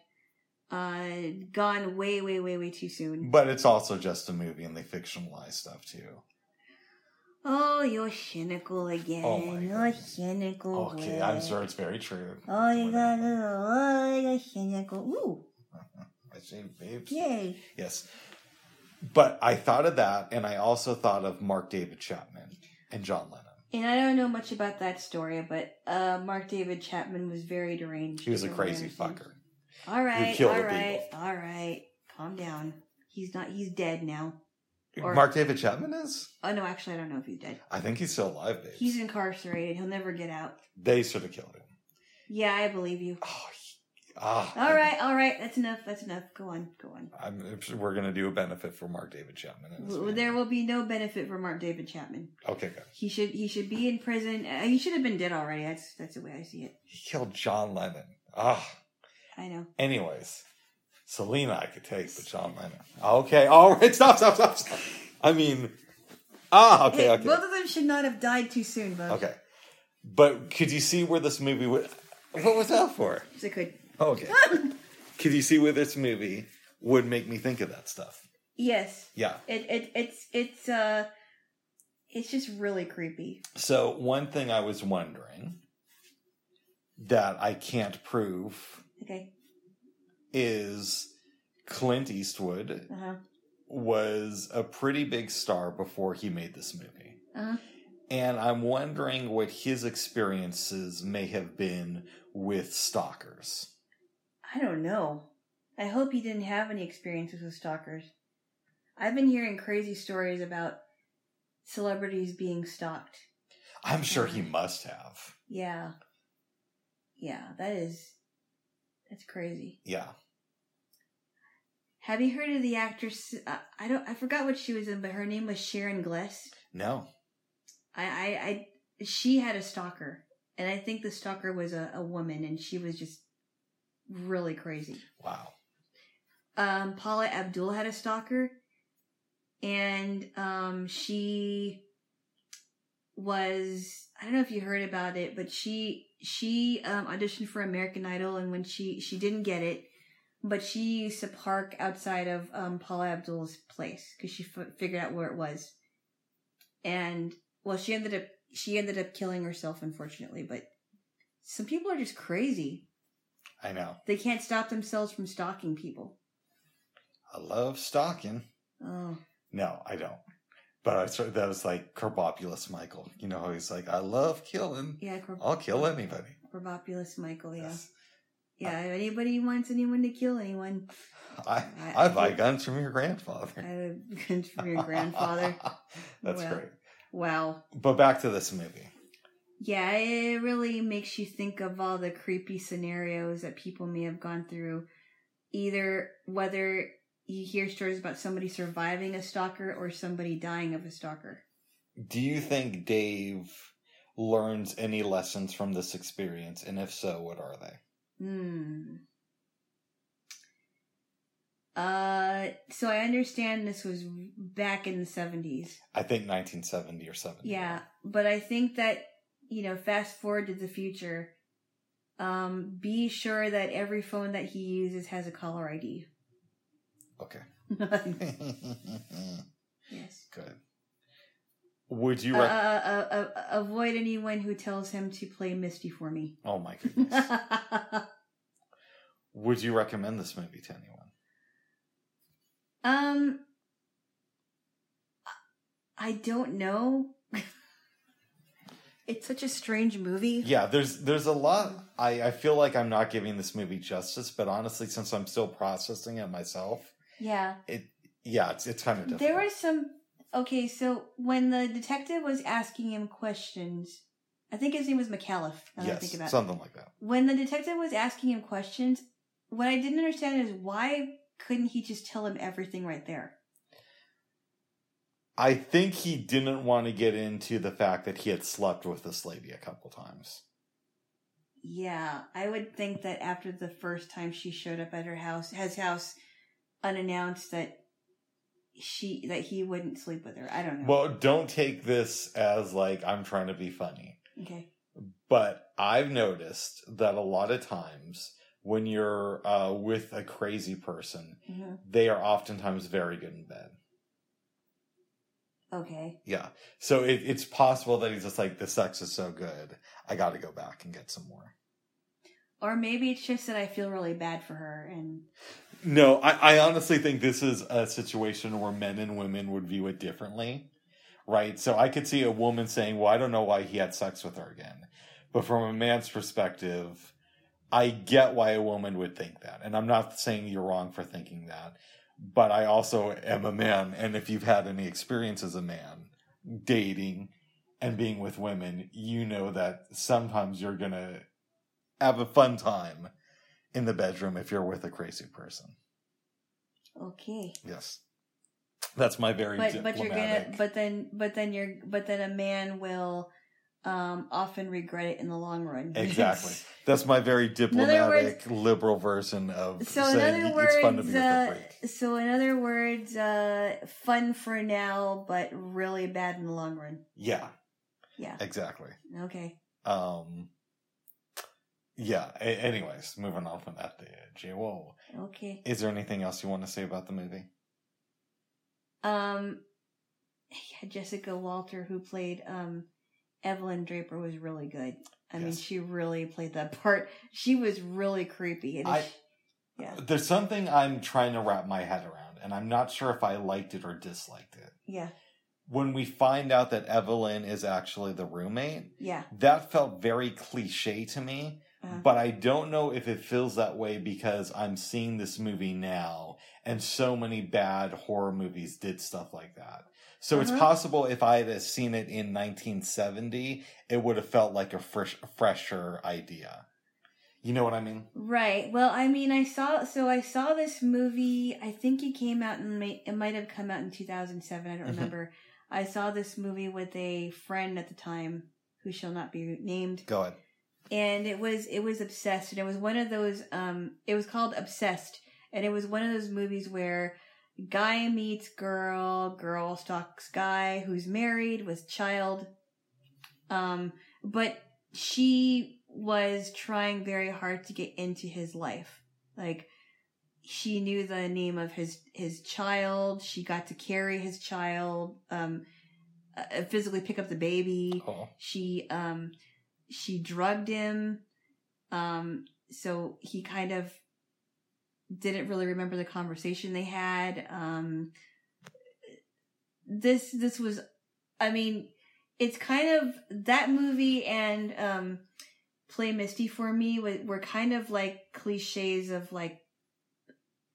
Speaker 2: Uh, gone way, way, way, way too soon.
Speaker 1: But it's also just a movie and they fictionalize stuff too.
Speaker 2: Oh, you're cynical again.
Speaker 1: Oh my
Speaker 2: you're cynical.
Speaker 1: Okay,
Speaker 2: boy.
Speaker 1: I'm sure it's very true.
Speaker 2: Oh, you got oh, you're cynical. Ooh,
Speaker 1: I say, babes.
Speaker 2: yay.
Speaker 1: Yes. But I thought of that, and I also thought of Mark David Chapman and John Lennon.
Speaker 2: And I don't know much about that story, but uh, Mark David Chapman was very deranged.
Speaker 1: He was a
Speaker 2: from what I
Speaker 1: crazy fucker.
Speaker 2: All right, all right, all right. Calm down. He's not. He's dead now. Or-
Speaker 1: Mark David Chapman is?
Speaker 2: Oh no, actually, I don't know if he's dead.
Speaker 1: I think he's still alive, babes.
Speaker 2: He's incarcerated. He'll never get out.
Speaker 1: they should have killed him.
Speaker 2: Yeah, I believe you.
Speaker 1: Oh, he- ah,
Speaker 2: All right, all right. That's enough. That's enough. Go on. Go on.
Speaker 1: I'm, we're going to do a benefit for Mark David Chapman.
Speaker 2: There will be no benefit for Mark David Chapman.
Speaker 1: Okay, good.
Speaker 2: He should. He should be in prison. Uh, he should have been dead already. That's that's the way I see it.
Speaker 1: He killed John Lennon. Ah.
Speaker 2: I know.
Speaker 1: Anyways, Selena I could take, but John Lennon. Okay, all right, stop, stop, stop, stop. I mean, ah, okay,
Speaker 2: Hey,
Speaker 1: okay,
Speaker 2: Both of them should not have died too soon, Bob.
Speaker 1: okay. But could you see where this movie would? What was that for?
Speaker 2: So could.
Speaker 1: Okay. could you see where this movie would make me think of that stuff?
Speaker 2: Yes.
Speaker 1: Yeah.
Speaker 2: It it it's it's uh it's just really creepy.
Speaker 1: So one thing I was wondering that I can't prove
Speaker 2: Okay.
Speaker 1: is Clint Eastwood
Speaker 2: Uh huh.
Speaker 1: was a pretty big star before he made this movie.
Speaker 2: Uh huh.
Speaker 1: And I'm wondering what his experiences may have been with stalkers.
Speaker 2: I don't know. I hope he didn't have any experiences with stalkers. I've been hearing crazy stories about celebrities being stalked.
Speaker 1: I'm sure he must have.
Speaker 2: Yeah. Yeah, that is that's crazy.
Speaker 1: Yeah.
Speaker 2: Have you heard of the actress? Uh, I don't. I forgot what she was in, but her name was Sharon Gless.
Speaker 1: No.
Speaker 2: I, I, I she had a stalker, and I think the stalker was a, a woman, and she was just really crazy.
Speaker 1: Wow.
Speaker 2: um, Paula Abdul had a stalker, and um, she was I don't know if you heard about it, but she she um, auditioned for American Idol, and when she she didn't get it, but she used to park outside of um, Paula Abdul's place because she f- figured out where it was, and well, she ended up she ended up killing herself, unfortunately. But some people are just crazy.
Speaker 1: I know.
Speaker 2: They can't stop themselves from stalking people.
Speaker 1: I love stalking.
Speaker 2: Oh,
Speaker 1: No, I don't. But I sort that was like Corbopulous Michael. You know how he's like, I love killing.
Speaker 2: yeah,
Speaker 1: I'll kill anybody.
Speaker 2: Corbopulous Michael. Yeah,
Speaker 1: Yes.
Speaker 2: yeah. If anybody wants anyone to kill anyone,
Speaker 1: I
Speaker 2: I-
Speaker 1: I buy guns from your grandfather.
Speaker 2: I guns from your grandfather.
Speaker 1: That's
Speaker 2: Well.
Speaker 1: great.
Speaker 2: Wow.
Speaker 1: But back to this movie.
Speaker 2: Yeah, it really makes you think of all the creepy scenarios that people may have gone through. Either whether you hear stories about somebody surviving a stalker or somebody dying of a stalker.
Speaker 1: Do you think Dave learns any lessons from this experience? And if so, what are they?
Speaker 2: Hmm. Uh, so I understand this was back in the 70s.
Speaker 1: I think 1970 or 70.
Speaker 2: Yeah, but I think that, you know, fast forward to the future, um, be sure that every phone that he uses has a caller ID.
Speaker 1: Okay.
Speaker 2: yes.
Speaker 1: Good. Would you
Speaker 2: Uh,
Speaker 1: rec-
Speaker 2: uh, uh, uh, avoid anyone who tells him to play Misty for me.
Speaker 1: Oh my goodness. Would you recommend this movie to anyone?
Speaker 2: um, I don't know. it's such a strange movie.
Speaker 1: Yeah, there's there's a lot I, I feel like I'm not giving this movie justice, but honestly, since I'm still processing it myself,
Speaker 2: Yeah.
Speaker 1: It yeah, it's it's kind of difficult.
Speaker 2: There was some. Okay, so when the detective was asking him questions, I think his name was McAuliffe. Now that I
Speaker 1: yes,
Speaker 2: think about it.
Speaker 1: something like that.
Speaker 2: When the detective was asking him questions, what I didn't understand is why couldn't he just tell him everything right there?
Speaker 1: I think he didn't want to get into the fact that he had slept with this lady a couple times.
Speaker 2: Yeah, I would think that after the first time she showed up at her house, his house, unannounced, that she that he wouldn't sleep with her. I don't know.
Speaker 1: Well, don't take this as like I'm trying to be funny.
Speaker 2: okay.
Speaker 1: But I've noticed that a lot of times when you're uh, with a crazy person,
Speaker 2: hmm
Speaker 1: they are oftentimes very good in bed.
Speaker 2: Okay.
Speaker 1: Yeah. So it, it's possible that he's just like, the sex is so good. I got to go back and get some more.
Speaker 2: Or maybe it's just that I feel really bad for her, and
Speaker 1: No, I, I honestly think this is a situation where men and women would view it differently. Right. So I could see a woman saying, well, I don't know why he had sex with her again. But from a man's perspective, I get why a woman would think that. And I'm not saying you're wrong for thinking that. But I also am a man. And if you've had any experience as a man dating and being with women, you know that sometimes you're to have a fun time in the bedroom if you're with a crazy person.
Speaker 2: okay.
Speaker 1: Yes. That's my very
Speaker 2: But but you're gonna
Speaker 1: diplomatic-
Speaker 2: but then but then you're but then a man will um often regret it in the long run.
Speaker 1: Exactly. That's my very diplomatic liberal version of
Speaker 2: So in
Speaker 1: saying
Speaker 2: other
Speaker 1: it's fun to
Speaker 2: words,
Speaker 1: be with a
Speaker 2: uh,
Speaker 1: freak.
Speaker 2: so in other words, uh, fun for now, but really bad in the long run.
Speaker 1: Yeah,
Speaker 2: Yeah.
Speaker 1: exactly.
Speaker 2: Okay.
Speaker 1: Um, yeah. A- anyways, moving on from that, Jay. Whoa.
Speaker 2: Okay.
Speaker 1: Is there anything else you want to say about the movie?
Speaker 2: Um, yeah, Jessica Walter, who played um Evelyn Draper, was really good. I mean, she really played that part. She was really creepy. And
Speaker 1: I-
Speaker 2: she- yeah,
Speaker 1: There's something I'm trying to wrap my head around, and I'm not sure if I liked it or disliked it.
Speaker 2: yeah,
Speaker 1: When we find out that Evelyn is actually the roommate,
Speaker 2: yeah.
Speaker 1: that felt very cliche to me.
Speaker 2: Uh-huh.
Speaker 1: But I don't know if it feels that way because I'm seeing this movie now and so many bad horror movies did stuff like that. So it's
Speaker 2: Uh-huh.
Speaker 1: possible if I had seen it in 1970, it would have felt like a fresh, fresher idea. You know what I mean?
Speaker 2: Right. Well, I mean, I saw so I saw this movie. I think it came out in may- it might have come out in 2007. I don't
Speaker 1: Mhm.
Speaker 2: remember. I saw this movie with a friend at the time who shall not be named,
Speaker 1: Go ahead.
Speaker 2: And it was it was obsessed, and it was one of those. Um, it was called Obsessed, and it was one of those movies where guy meets girl, girl stalks guy who's married with child. Um, but she was trying very hard to get into his life. Like she knew the name of his his child. She got to carry his child. Um, uh, physically pick up the baby.
Speaker 1: Oh.
Speaker 2: She um she drugged him. Um, so he kind of didn't really remember the conversation they had. Um, this this was, I mean, it's kind of that movie and um, Play Misty for me were, were kind of like cliches of like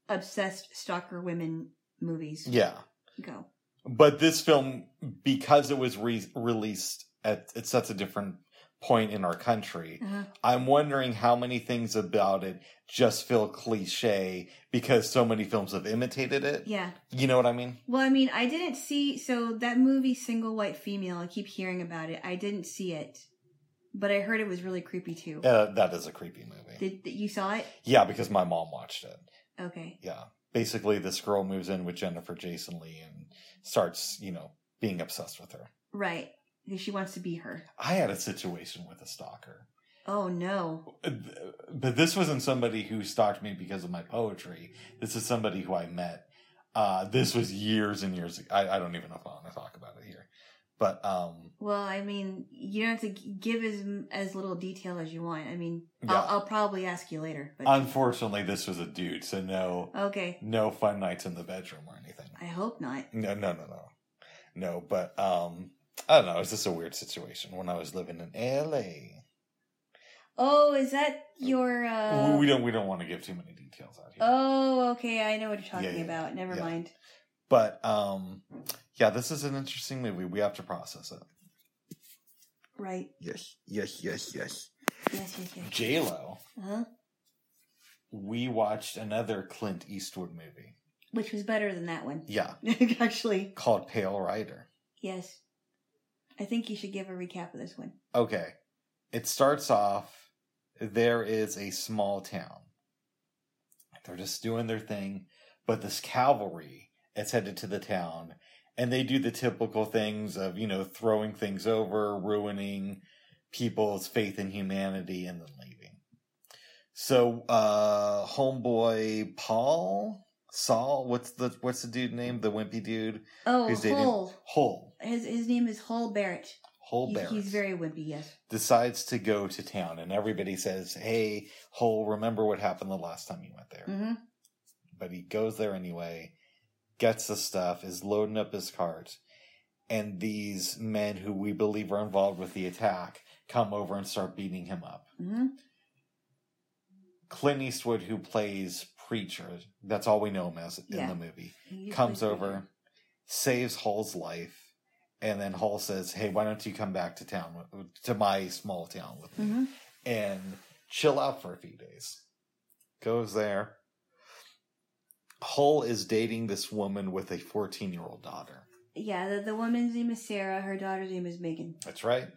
Speaker 2: obsessed stalker women movies.
Speaker 1: Yeah.
Speaker 2: Go.
Speaker 1: But this film, because it was re- released at, at such a different point in our country,
Speaker 2: Uh-huh.
Speaker 1: I'm wondering how many things about it just feel cliche because so many films have imitated it.
Speaker 2: Yeah.
Speaker 1: You know what I mean?
Speaker 2: Well, I mean, I didn't see so that movie Single White Female. I keep hearing about it. I didn't see it, but I heard it was really creepy too.
Speaker 1: Uh, that is a creepy movie.
Speaker 2: Did, did you saw it?
Speaker 1: yeah, because my mom watched it.
Speaker 2: Okay.
Speaker 1: Yeah. Basically, this girl moves in with Jennifer Jason Lee and starts, you know, being obsessed with her.
Speaker 2: Right. Because she wants to be her.
Speaker 1: I had a situation with a stalker.
Speaker 2: Oh no.
Speaker 1: but this wasn't somebody who stalked me because of my poetry. This is somebody who I met. Uh, this was years and years. ago. I, I don't even know if I want to talk about it here, but um,
Speaker 2: Well, I mean, you don't have to give as as little detail as you want. I mean,
Speaker 1: Yeah.
Speaker 2: I'll, I'll probably ask you later. But
Speaker 1: unfortunately, this was a dude, so no,
Speaker 2: okay.
Speaker 1: no fun nights in the bedroom or anything.
Speaker 2: I hope not.
Speaker 1: No, no, no, no, no. But um, I don't know. It's just a weird situation when I was living in L.A.
Speaker 2: Oh, is that your? uh
Speaker 1: we, don't we don't want to give too many details out here.
Speaker 2: Oh, okay. I know what you're talking
Speaker 1: Yeah, yeah,
Speaker 2: about. Never
Speaker 1: yeah.
Speaker 2: mind.
Speaker 1: But um, yeah, this is an interesting movie. We have to process it.
Speaker 2: Right.
Speaker 1: Yes, yes, yes, yes.
Speaker 2: Yes. Yes. Yes.
Speaker 1: J Lo.
Speaker 2: Huh?
Speaker 1: We watched another Clint Eastwood movie.
Speaker 2: Which was better than that one.
Speaker 1: Yeah,
Speaker 2: Actually,
Speaker 1: called Pale Rider.
Speaker 2: yes. I think you should give a recap of this one.
Speaker 1: Okay, it starts off. There is a small town. They're just doing their thing, but this cavalry is headed to the town, and they do the typical things of you know throwing things over, ruining people's faith in humanity, and then leaving. So, uh, homeboy Paul Saul, what's the what's the dude name? The wimpy dude
Speaker 2: Oh,
Speaker 1: who's dating
Speaker 2: Hull. His his name is Hull Barrett.
Speaker 1: Hull Barrett.
Speaker 2: he's very wimpy. Yes.
Speaker 1: decides to go to town, and everybody says, "Hey, Hull, remember what happened the last time you went there?"
Speaker 2: hmm
Speaker 1: But he goes there anyway, gets the stuff, is loading up his cart, and these men who we believe are involved with the attack come over and start beating him up.
Speaker 2: hmm
Speaker 1: Clint Eastwood, who plays Preacher, that's all we know him as in
Speaker 2: Yeah.
Speaker 1: the movie,
Speaker 2: He
Speaker 1: comes over, saves Hull's life, and then Hull says, "Hey, why don't you come back to town, to my small town with me,
Speaker 2: Mhm.
Speaker 1: and chill out for a few days?" Goes there. Hull is dating this woman with a 14 year old daughter.
Speaker 2: Yeah, the, the woman's name is Sarah. Her daughter's name is Megan.
Speaker 1: That's right.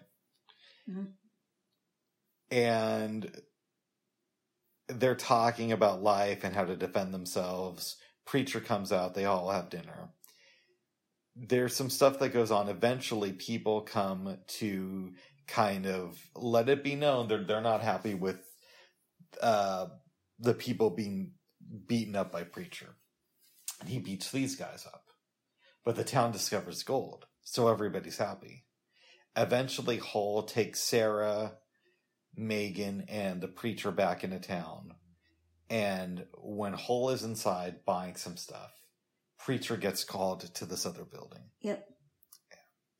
Speaker 2: Mhm.
Speaker 1: And they're talking about life and how to defend themselves. Preacher comes out, they all have dinner. There's some stuff that goes on. Eventually, people come to kind of let it be known they're, they're not happy with uh, the people being beaten up by Preacher. And he beats these guys up. But the town discovers gold, so everybody's happy. Eventually, Hull takes Sarah, Megan, and the preacher back into town. And when Hull is inside buying some stuff, Preacher gets called to this other building.
Speaker 2: Yep.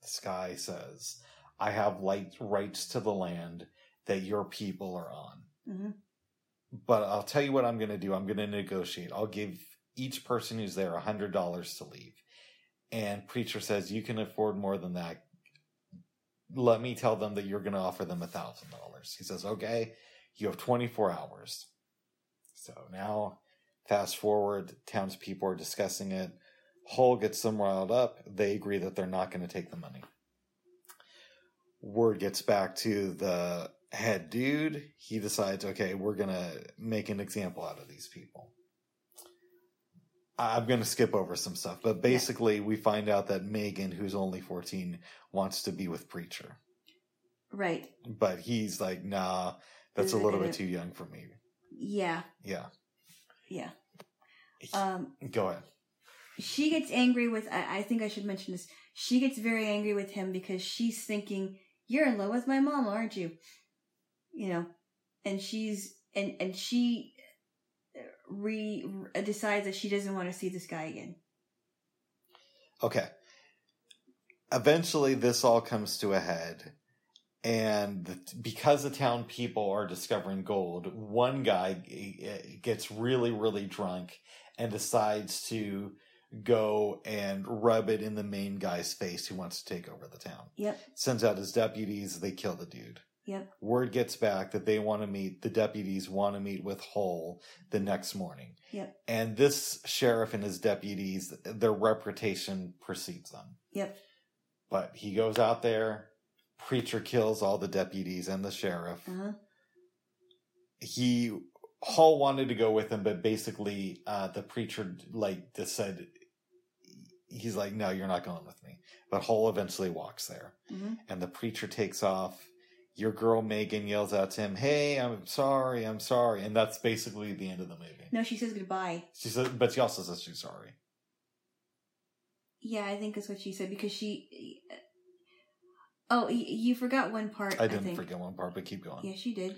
Speaker 1: This guy says, I have light rights to the land that your people are on.
Speaker 2: hmm
Speaker 1: But I'll tell you what I'm going to do. I'm going to negotiate. I'll give each person who's there a hundred dollars to leave. And preacher says, you can afford more than that. Let me tell them that you're going to offer them a thousand dollars. He says, okay, you have 24 hours. So now fast forward, townspeople are discussing it. Hull gets them riled up. They agree that they're not going to take the money. Word gets back to the head dude. He decides, okay, we're going to make an example out of these people. I'm going to skip over some stuff, but basically, we find out that Megan, who's only 14, wants to be with Preacher.
Speaker 2: Right.
Speaker 1: But he's like, nah, that's a little
Speaker 2: it-
Speaker 1: bit too young for me.
Speaker 2: Yeah.
Speaker 1: Yeah.
Speaker 2: Yeah. Um,
Speaker 1: Go ahead.
Speaker 2: she gets angry with I, I think I should mention this. She gets very angry with him because she's thinking, You're in love with my mom, aren't you? You know. And she's and and she re, re decides that she doesn't want to see this guy again.
Speaker 1: Okay. Eventually, this all comes to a head. And the, because the town people are discovering gold, one guy eh, gets really, really drunk and decides to go and rub it in the main guy's face who wants to take over the town.
Speaker 2: Yep.
Speaker 1: Sends out his deputies, they kill the dude.
Speaker 2: Yep.
Speaker 1: Word gets back that they want to meet, the deputies want to meet with Hull the next morning.
Speaker 2: Yep.
Speaker 1: And this sheriff and his deputies, their reputation precedes them.
Speaker 2: Yep.
Speaker 1: But he goes out there, preacher kills all the deputies and the sheriff.
Speaker 2: Uh-huh.
Speaker 1: He Hull wanted to go with him, but basically uh the preacher like just said he's like, No, you're not going with me. But Hull eventually walks there.
Speaker 2: hmm
Speaker 1: And the preacher takes off. Your girl Megan yells out to him, Hey, I'm sorry, I'm sorry. And that's basically the end of the movie.
Speaker 2: No, she says goodbye.
Speaker 1: She says but she also says she's sorry.
Speaker 2: Yeah, I think that's what she said because she. Oh, you forgot one part.
Speaker 1: I didn't
Speaker 2: think.
Speaker 1: forget one part, but keep going.
Speaker 2: Yeah, you did.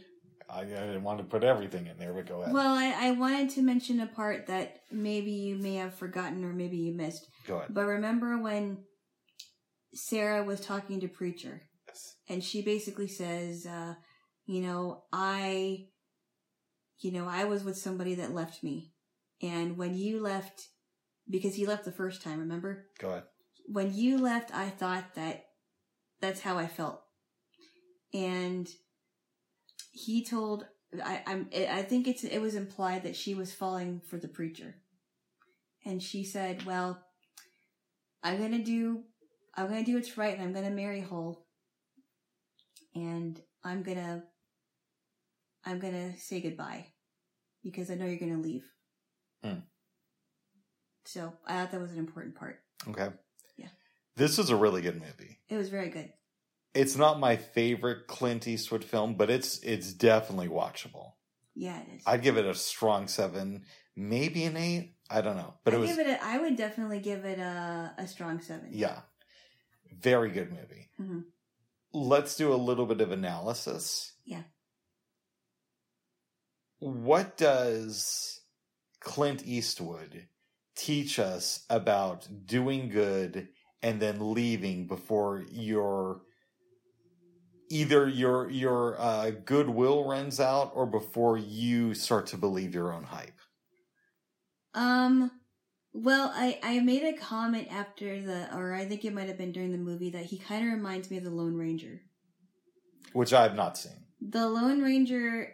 Speaker 1: I, I didn't want to put everything in there, but go ahead.
Speaker 2: Well, I, I wanted to mention a part that maybe you may have forgotten or maybe you missed.
Speaker 1: go ahead.
Speaker 2: But remember when Sarah was talking to Preacher
Speaker 1: Yes.
Speaker 2: and she basically says, uh, you know, I, you know, I was with somebody that left me. And when you left, because he left the first time, remember?
Speaker 1: Go ahead.
Speaker 2: when you left, I thought that that's how I felt. And he told I, I'm I think it's it was implied that she was falling for the preacher. And she said, Well, I'm gonna do I'm gonna do what's right and I'm gonna marry Hull. And I'm gonna I'm gonna say goodbye. Because I know you're gonna leave.
Speaker 1: Hmm.
Speaker 2: So I thought that was an important part.
Speaker 1: Okay. This is a really good movie.
Speaker 2: It was very good.
Speaker 1: It's not my favorite Clint Eastwood film, but it's it's definitely watchable.
Speaker 2: Yeah, it is.
Speaker 1: I'd give it a strong seven, maybe an eight. I don't know, but
Speaker 2: I
Speaker 1: it was
Speaker 2: give it. A, I would definitely give it a a strong seven.
Speaker 1: yeah, very good movie.
Speaker 2: Mhm.
Speaker 1: Let's do a little bit of analysis.
Speaker 2: Yeah.
Speaker 1: What does Clint Eastwood teach us about doing good and then leaving before your either your your uh, goodwill runs out or before you start to believe your own hype?
Speaker 2: Um. Well, I I made a comment after the, or I think it might have been during the movie that he kind of reminds me of the Lone Ranger.
Speaker 1: Which I have not seen.
Speaker 2: The Lone Ranger.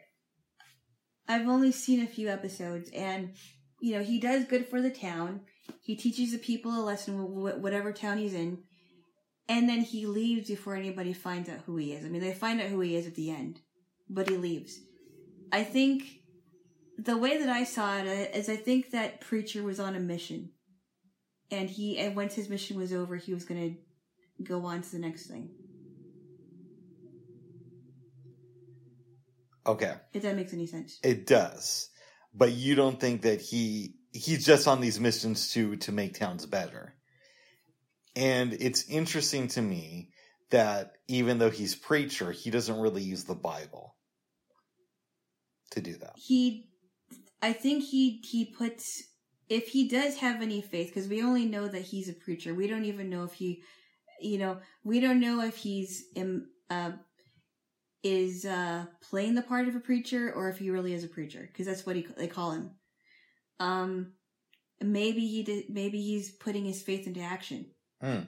Speaker 2: I've only seen a few episodes, and you know he does good for the town. He teaches the people a lesson, wh- wh- whatever town he's in, and then he leaves before anybody finds out who he is. I mean, they find out who he is at the end, but he leaves. I think the way that I saw it uh, I think that preacher was on a mission, and he and once his mission was over, he was going to go on to the next thing.
Speaker 1: Okay.
Speaker 2: If that makes any sense.
Speaker 1: It does. But you don't think that he he's just on these missions to to make towns better. And it's interesting to me that even though he's preacher, he doesn't really use the Bible to do that.
Speaker 2: he i think he he puts if he does have any faith because we only know that he's a preacher we don't even know if he you know we don't know if he's um, uh, is uh playing the part of a preacher or if he really is a preacher because that's what he they call him um maybe he did maybe he's putting his faith into action
Speaker 1: Hmm.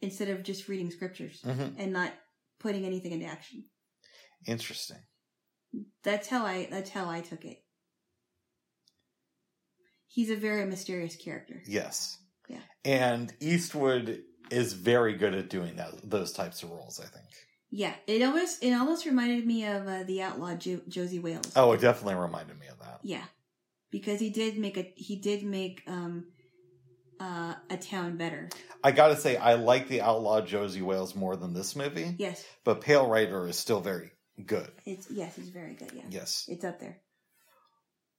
Speaker 2: instead of just reading scriptures
Speaker 1: Mhm.
Speaker 2: and not putting anything into action
Speaker 1: Interesting.
Speaker 2: That's how I that's how I took it. He's a very mysterious character.
Speaker 1: Yes.
Speaker 2: Yeah.
Speaker 1: And Eastwood is very good at doing that those types of roles, I think.
Speaker 2: Yeah, it almost it almost reminded me of uh, the outlaw jo- Josey Wales.
Speaker 1: Oh, it definitely reminded me of that.
Speaker 2: yeah, because he did make a he did make um uh, a town better.
Speaker 1: I gotta say, I like the outlaw Josey Wales more than this movie,
Speaker 2: Yes,
Speaker 1: but Pale Rider is still very good.
Speaker 2: it's yes, it's very good. Yeah,
Speaker 1: Yes.
Speaker 2: it's up there.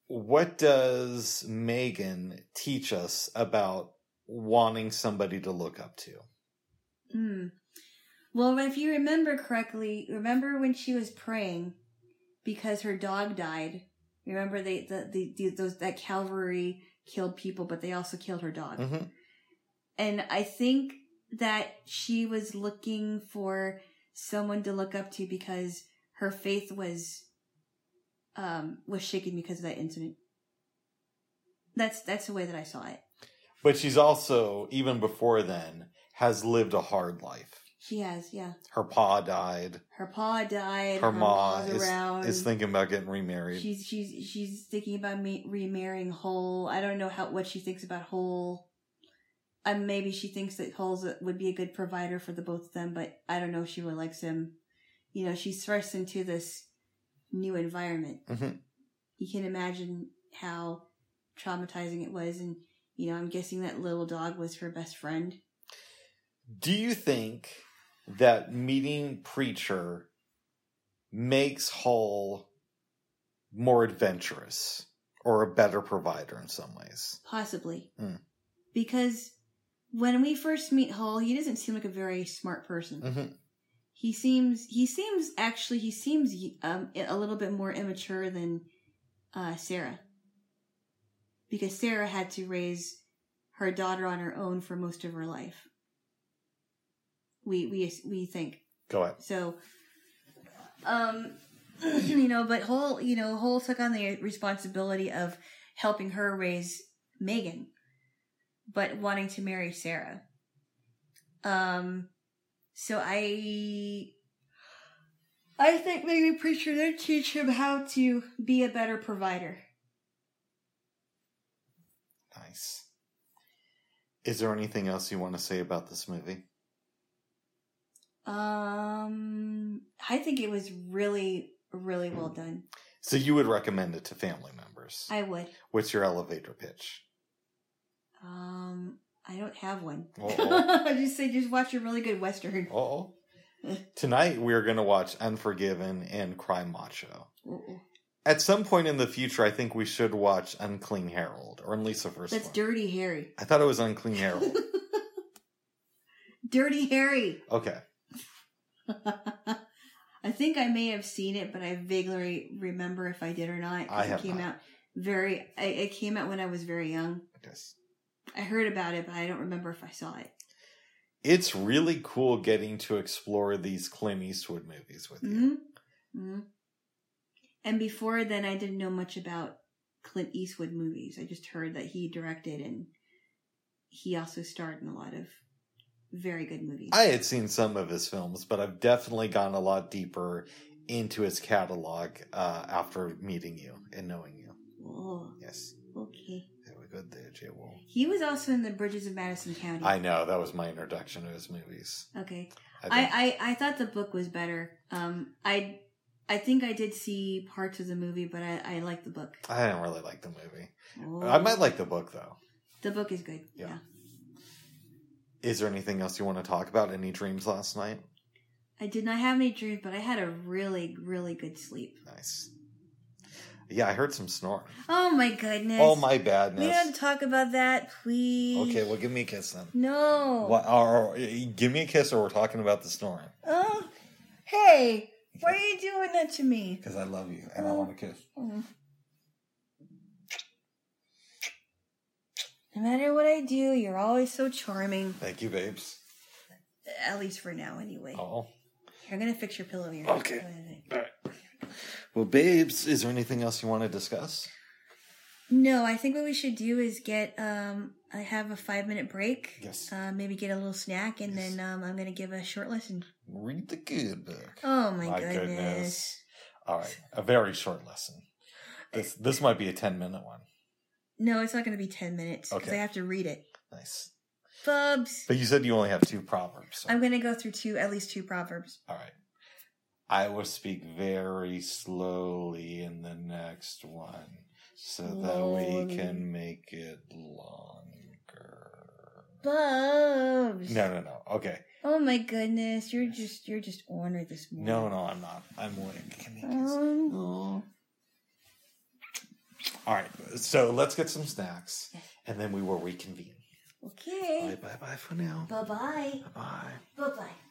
Speaker 1: What does Megan teach us about wanting somebody to look up to?
Speaker 2: Hmm. Well, if you remember correctly, remember when she was praying because her dog died. Remember they the, the, the those that cavalry killed people, but they also killed her dog.
Speaker 1: hmm
Speaker 2: And I think that she was looking for someone to look up to because her faith was um was shaken because of that incident. That's that's the way that I saw it.
Speaker 1: But she's also, even before then, has lived a hard life.
Speaker 2: She has, yeah.
Speaker 1: Her pa died.
Speaker 2: Her pa died.
Speaker 1: Her ma is,
Speaker 2: around.
Speaker 1: is thinking about getting remarried.
Speaker 2: She's she's she's thinking about me remarrying Hull. I don't know how what she thinks about Hull. Um, maybe she thinks that Hull would be a good provider for the both of them, but I don't know if she really likes him. You know, she's thrust into this new environment.
Speaker 1: Mhm.
Speaker 2: You can imagine how traumatizing it was, and you know, I'm guessing that little dog was her best friend.
Speaker 1: Do you think that meeting Preacher makes Hull more adventurous or a better provider in some ways?
Speaker 2: Possibly.
Speaker 1: Hmm.
Speaker 2: Because when we first meet Hull, he doesn't seem like a very smart person.
Speaker 1: hmm
Speaker 2: He seems he seems actually he seems um a little bit more immature than uh Sarah. Because Sarah had to raise her daughter on her own for most of her life. We we we think.
Speaker 1: Go ahead.
Speaker 2: So, um, you know, but Hull, you know, Hull took on the responsibility of helping her raise Megan, but wanting to marry Sarah. Um, so I, I think maybe Preacher did teach him how to be a better provider.
Speaker 1: Nice. Is there anything else you want to say about this movie?
Speaker 2: Um, I think it was really, really well done.
Speaker 1: So you would recommend it to family members?
Speaker 2: I would.
Speaker 1: What's your elevator pitch?
Speaker 2: Um, I don't have one. I just say just watch a really good western.
Speaker 1: Oh. Tonight we're going to watch Unforgiven and Cry Macho.
Speaker 2: Uh-oh.
Speaker 1: At some point in the future, I think we should watch Unclean Harold, or at least the first
Speaker 2: That's
Speaker 1: one.
Speaker 2: Dirty Harry.
Speaker 1: I thought it was Unclean Harold.
Speaker 2: Dirty Harry.
Speaker 1: okay.
Speaker 2: I think I may have seen it, but I vaguely remember if I did or not.
Speaker 1: I have
Speaker 2: it came
Speaker 1: not.
Speaker 2: out very. I, it came out when I was very young.
Speaker 1: Yes.
Speaker 2: I heard about it, but I don't remember if I saw it.
Speaker 1: It's really cool getting to explore these Clint Eastwood movies with you.
Speaker 2: hmm hmm And before then, I didn't know much about Clint Eastwood movies. I just heard that he directed and he also starred in a lot of very good movies.
Speaker 1: I had seen some of his films, but I've definitely gone a lot deeper into his catalog uh, after meeting you and knowing you.
Speaker 2: oh,
Speaker 1: Yes.
Speaker 2: okay.
Speaker 1: Very good there, Jay Wool.
Speaker 2: He was also in the Bridges of Madison County.
Speaker 1: I know, that was my introduction to his movies.
Speaker 2: okay.
Speaker 1: I
Speaker 2: I, I, I thought the book was better. Um, I I think I did see parts of the movie, but I, I like the book.
Speaker 1: I didn't really like the movie.
Speaker 2: Oh.
Speaker 1: I might like the book, though.
Speaker 2: the book is good.
Speaker 1: Yeah.
Speaker 2: yeah.
Speaker 1: Is there anything else you want to talk about? Any dreams last night?
Speaker 2: I did not have any dreams, but I had a really, really good sleep.
Speaker 1: Nice. Yeah, I heard some snoring.
Speaker 2: Oh my goodness.
Speaker 1: Oh my badness.
Speaker 2: We don't talk about that, please.
Speaker 1: Okay, well, give me a kiss then.
Speaker 2: No.
Speaker 1: What, or, or, give me a kiss, or we're talking about the snoring.
Speaker 2: Oh, hey, why are you doing that to me?
Speaker 1: Because I love you and I
Speaker 2: Oh.
Speaker 1: want a kiss.
Speaker 2: Mm. No matter what I do, you're always so charming.
Speaker 1: Thank you, babes.
Speaker 2: At least for now, anyway.
Speaker 1: Oh.
Speaker 2: You're gonna fix your pillow here.
Speaker 1: Okay. All right. Well, babes, is there anything else you want to discuss?
Speaker 2: No, I think what we should do is get um I have a five minute break.
Speaker 1: Yes.
Speaker 2: Uh, maybe get a little snack and
Speaker 1: Yes.
Speaker 2: then um I'm gonna give a short lesson.
Speaker 1: Read the good book.
Speaker 2: Oh my,
Speaker 1: My
Speaker 2: goodness.
Speaker 1: goodness. All right, a very short lesson. This this might be a ten minute one.
Speaker 2: No, it's not gonna be ten minutes because
Speaker 1: Okay.
Speaker 2: I have to read it.
Speaker 1: Nice.
Speaker 2: Bubs.
Speaker 1: But you said you only have two proverbs. so-
Speaker 2: I'm gonna go through two at least two proverbs.
Speaker 1: All right. I will speak very slowly in the next one. so that we can make it longer.
Speaker 2: Bubs.
Speaker 1: No, no, no. Okay.
Speaker 2: Oh my goodness, you're just you're just ornery this morning.
Speaker 1: No, no, I'm not. I'm like, can make it-
Speaker 2: Um,
Speaker 1: Oh. All right. So let's get some snacks, and then we will reconvene.
Speaker 2: okay.
Speaker 1: Bye, bye, bye for now.
Speaker 2: Bye bye.
Speaker 1: Bye.
Speaker 2: Bye bye.